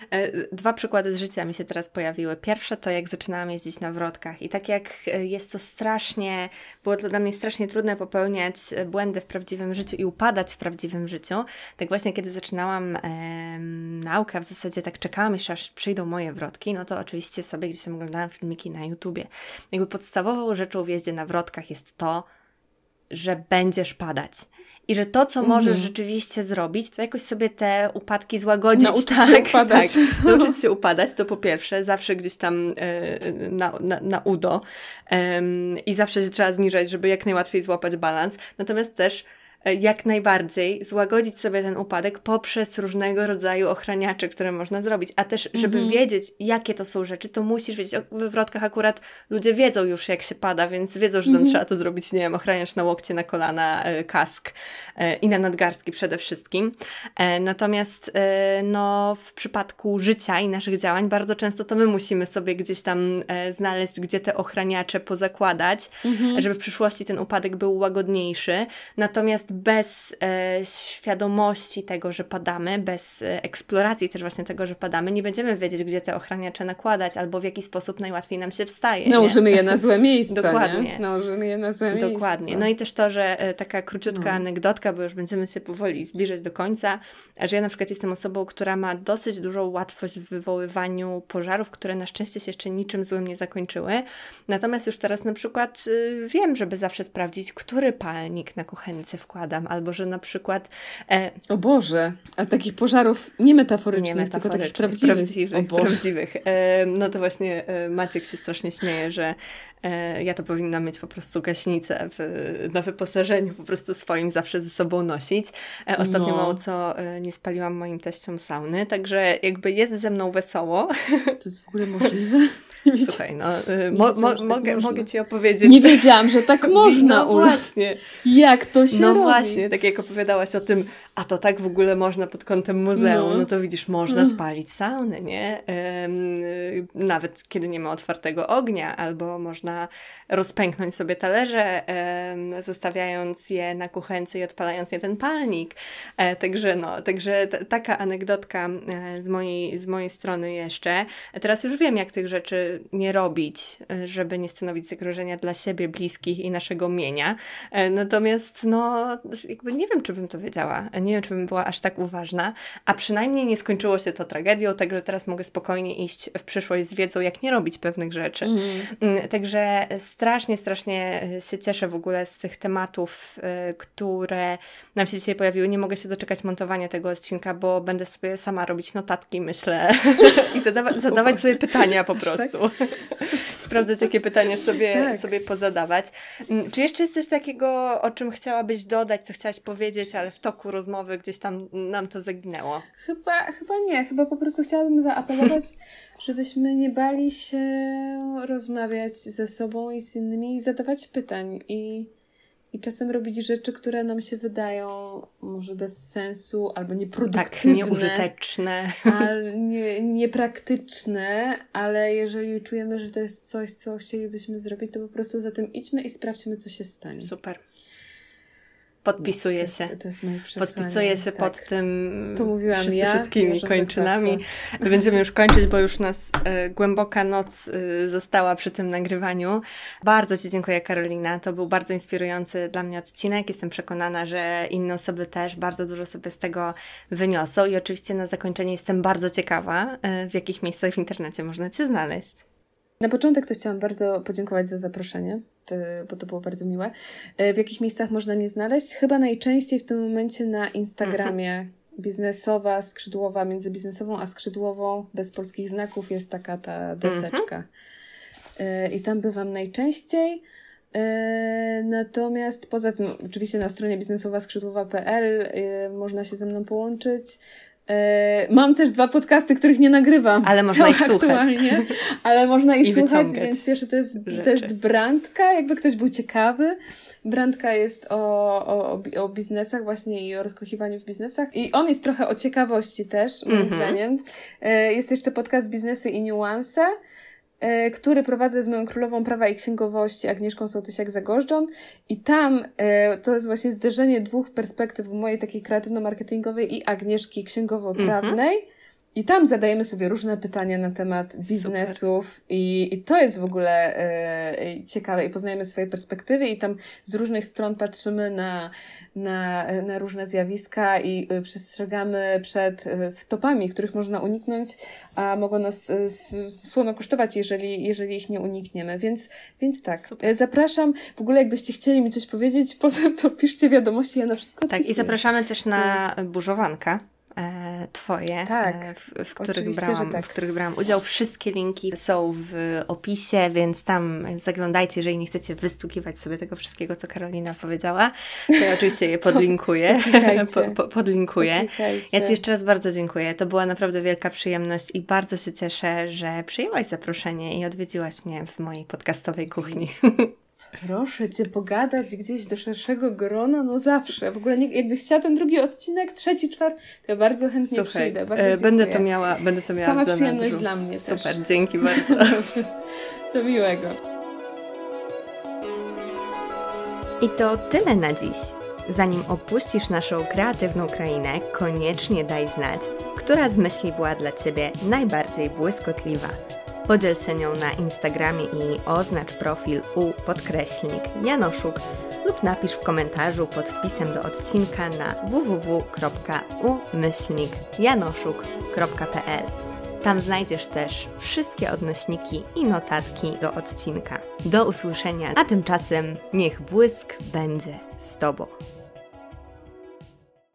Dwa przykłady z życia mi się teraz pojawiły. Pierwsze to jak zaczynałam jeździć na wrotkach i tak jak e, jest to strasznie, było to dla mnie strasznie trudne popełniać e, błędy w prawdziwym życiu i upadać w prawdziwym życiu, tak właśnie kiedy zaczynałam e, naukę, w zasadzie tak czekałam jeszcze aż przyjdą moje wrotki, no to oczywiście sobie gdzieś tam oglądałam filmiki na YouTubie. Jakby podstawową rzeczą w jeździe na wrotkach jest to, że będziesz padać i że to, co mm -hmm. możesz rzeczywiście zrobić, to jakoś sobie te upadki złagodzić. Nauczyć tak, się upadać. Tak, nauczyć się upadać, to po pierwsze, zawsze gdzieś tam e, na, na, na udo i zawsze się trzeba zniżać, żeby jak najłatwiej złapać balans. Natomiast też jak najbardziej złagodzić sobie ten upadek poprzez różnego rodzaju ochraniacze, które można zrobić. A też, żeby -hmm. wiedzieć, jakie to są rzeczy, to musisz wiedzieć. O wywrotkach akurat ludzie wiedzą już, jak się pada, więc wiedzą, że tam -hmm. trzeba to zrobić, nie wiem, ochraniacz na łokcie, na kolana, e, kask e, i na nadgarstki przede wszystkim. Natomiast no, w przypadku życia i naszych działań bardzo często to my musimy sobie gdzieś tam znaleźć, gdzie te ochraniacze pozakładać, -hmm. żeby w przyszłości ten upadek był łagodniejszy. Natomiast bez e, świadomości tego, że padamy, bez e, eksploracji też właśnie tego, że padamy, nie będziemy wiedzieć, gdzie te ochraniacze nakładać albo w jaki sposób najłatwiej nam się wstaje. Nałożymy je na złe miejsce. Dokładnie. Nie? Nałożymy je na złe Dokładnie. No i też to, że e, taka króciutka no. anegdotka, bo już będziemy się powoli zbliżać do końca, że ja na przykład jestem osobą, która ma dosyć dużą łatwość w wywoływaniu pożarów, które na szczęście się jeszcze niczym złym nie zakończyły. Natomiast już teraz na przykład y, wiem, żeby zawsze sprawdzić, który palnik na kuchence albo że na przykład... E... O Boże, a takich pożarów nie metaforycznych, nie metaforycznych tylko takich prawdziwych. Prawdziwych, prawdziwych. E, no to właśnie e, Maciek się strasznie śmieje, że ja to powinna mieć po prostu gaśnicę w, na wyposażeniu, po prostu swoim zawsze ze sobą nosić. E, ostatnio no. mało co e, nie spaliłam moim teściom sauny, także jakby jest ze mną wesoło. To jest w ogóle możliwe? Słuchaj, no, y, mo, mo, tak mogę, mogę Ci opowiedzieć. Nie wiedziałam, że tak można. No właśnie. Jak to się No robi? właśnie, tak jak opowiadałaś o tym, a to tak w ogóle można pod kątem muzeum, no, no to widzisz, można mm. spalić saunę, nie? nawet kiedy nie ma otwartego ognia, albo można rozpęknąć sobie talerze, zostawiając je na kuchence i odpalając je ten palnik. E, także no, także taka anegdotka e, z mojej, z mojej strony jeszcze. Teraz już wiem, jak tych rzeczy nie robić, e, żeby nie stanowić zagrożenia dla siebie, bliskich i naszego mienia. Natomiast no, jakby nie wiem, czy bym to wiedziała nie wiem, czy bym była aż tak uważna, a przynajmniej nie skończyło się to tragedią, także teraz mogę spokojnie iść w przyszłość z wiedzą, jak nie robić pewnych rzeczy. Mm. Także strasznie, strasznie się cieszę w ogóle z tych tematów, y, które nam się dzisiaj pojawiły. Nie mogę się doczekać montowania tego odcinka, bo będę sobie sama robić notatki, myślę, i zadawa zadawać sobie pytania po prostu. Tak? posprawdzać, jakie pytania sobie, tak. sobie pozadawać. Mm, czy jeszcze jest coś takiego, o czym chciałabyś dodać, co chciałaś powiedzieć, ale w toku rozmowy gdzieś tam nam to zaginęło? Chyba, chyba nie. Chyba po prostu chciałabym zaapelować, żebyśmy nie bali się rozmawiać ze sobą i z innymi i zadawać pytań i i czasem robić rzeczy, które nam się wydają może bez sensu albo nieproduktywne. Tak, nieużyteczne. Nie, niepraktyczne, ale jeżeli czujemy, że to jest coś, co chcielibyśmy zrobić, to po prostu za tym idźmy i sprawdźmy, co się stanie. Super. Podpisuję się. To, to jest moje Podpisuję się tak. pod tym to mówiłam ja, wszystkimi kończynami. Będziemy już kończyć, bo już nas y, głęboka noc y, została przy tym nagrywaniu. Bardzo Ci dziękuję, Karolina. To był bardzo inspirujący dla mnie odcinek. Jestem przekonana, że inne osoby też bardzo dużo sobie z tego wyniosą. I oczywiście na zakończenie jestem bardzo ciekawa, y, w jakich miejscach w internecie można Cię znaleźć. Na początek to chciałam bardzo podziękować za zaproszenie, bo to było bardzo miłe. E, w jakich miejscach można mnie znaleźć? Chyba najczęściej w tym momencie na Instagramie. Mhm. Biznesowa, skrzydłowa, między biznesową a skrzydłową, bez polskich znaków jest taka ta deseczka. Mhm. I tam bywam najczęściej. E, natomiast poza tym, oczywiście na stronie biznesowa-skrzydłowa.pl można się ze mną połączyć. E, mam też dwa podcasty, których nie nagrywam. Ale można ich słuchać. Ale można ich I słuchać, więc pierwszy to jest, to jest Brandka, jakby ktoś był ciekawy. Brandka jest o, o, o biznesach właśnie i o rozkochiwaniu w biznesach. I on jest trochę o ciekawości też, moim mm -hmm. zdaniem. E, jest jeszcze podcast Biznesy i Niuanse. E, który prowadzę z moją królową prawa i księgowości Agnieszką Sołtysiak-Zagorzczą i tam e, to jest właśnie zderzenie dwóch perspektyw mojej takiej kreatywno-marketingowej i Agnieszki księgowo-prawnej. -hmm. I tam zadajemy sobie różne pytania na temat biznesów i, i to jest w ogóle e, ciekawe i poznajemy swoje perspektywy i tam z różnych stron patrzymy na, na, na różne zjawiska i e, przestrzegamy przed e, wtopami, których można uniknąć, a mogą nas e, słono kosztować, jeżeli, jeżeli ich nie unikniemy. Więc, więc tak, Super. zapraszam. W ogóle jakbyście chcieli mi coś powiedzieć, potem to piszcie wiadomości, ja na wszystko Tak, i zapraszamy też na burzowankę E, twoje, tak, e, w, w, których brałam, tak. w których brałam udział. Wszystkie linki są w opisie, więc tam zaglądajcie, jeżeli nie chcecie wystukiwać sobie tego wszystkiego, co Karolina powiedziała. To ja oczywiście je podlinkuję. po, po, podlinkuję. Ja Ci jeszcze raz bardzo dziękuję. To była naprawdę wielka przyjemność i bardzo się cieszę, że przyjęłaś zaproszenie i odwiedziłaś mnie w mojej podcastowej kuchni. Proszę cię pogadać gdzieś do szerszego grona, no zawsze. W ogóle nie, jakbyś chciała ten drugi odcinek, trzeci, czwarty, to ja bardzo chętnie Słuchaj, przyjdę. Bardzo e, będę to miała, będę to miała Sama przyjemność dla mnie Super, też. Super, dzięki bardzo. do miłego. I to tyle na dziś. Zanim opuścisz naszą kreatywną krainę, koniecznie daj znać, która z myśli była dla Ciebie najbardziej błyskotliwa. Podziel się nią na Instagramie i oznacz profil u podkreślnik Janoszuk lub napisz w komentarzu pod wpisem do odcinka na www.umyślnikjanoszuk.pl. Tam znajdziesz też wszystkie odnośniki i notatki do odcinka. Do usłyszenia, a tymczasem niech błysk będzie z Tobą.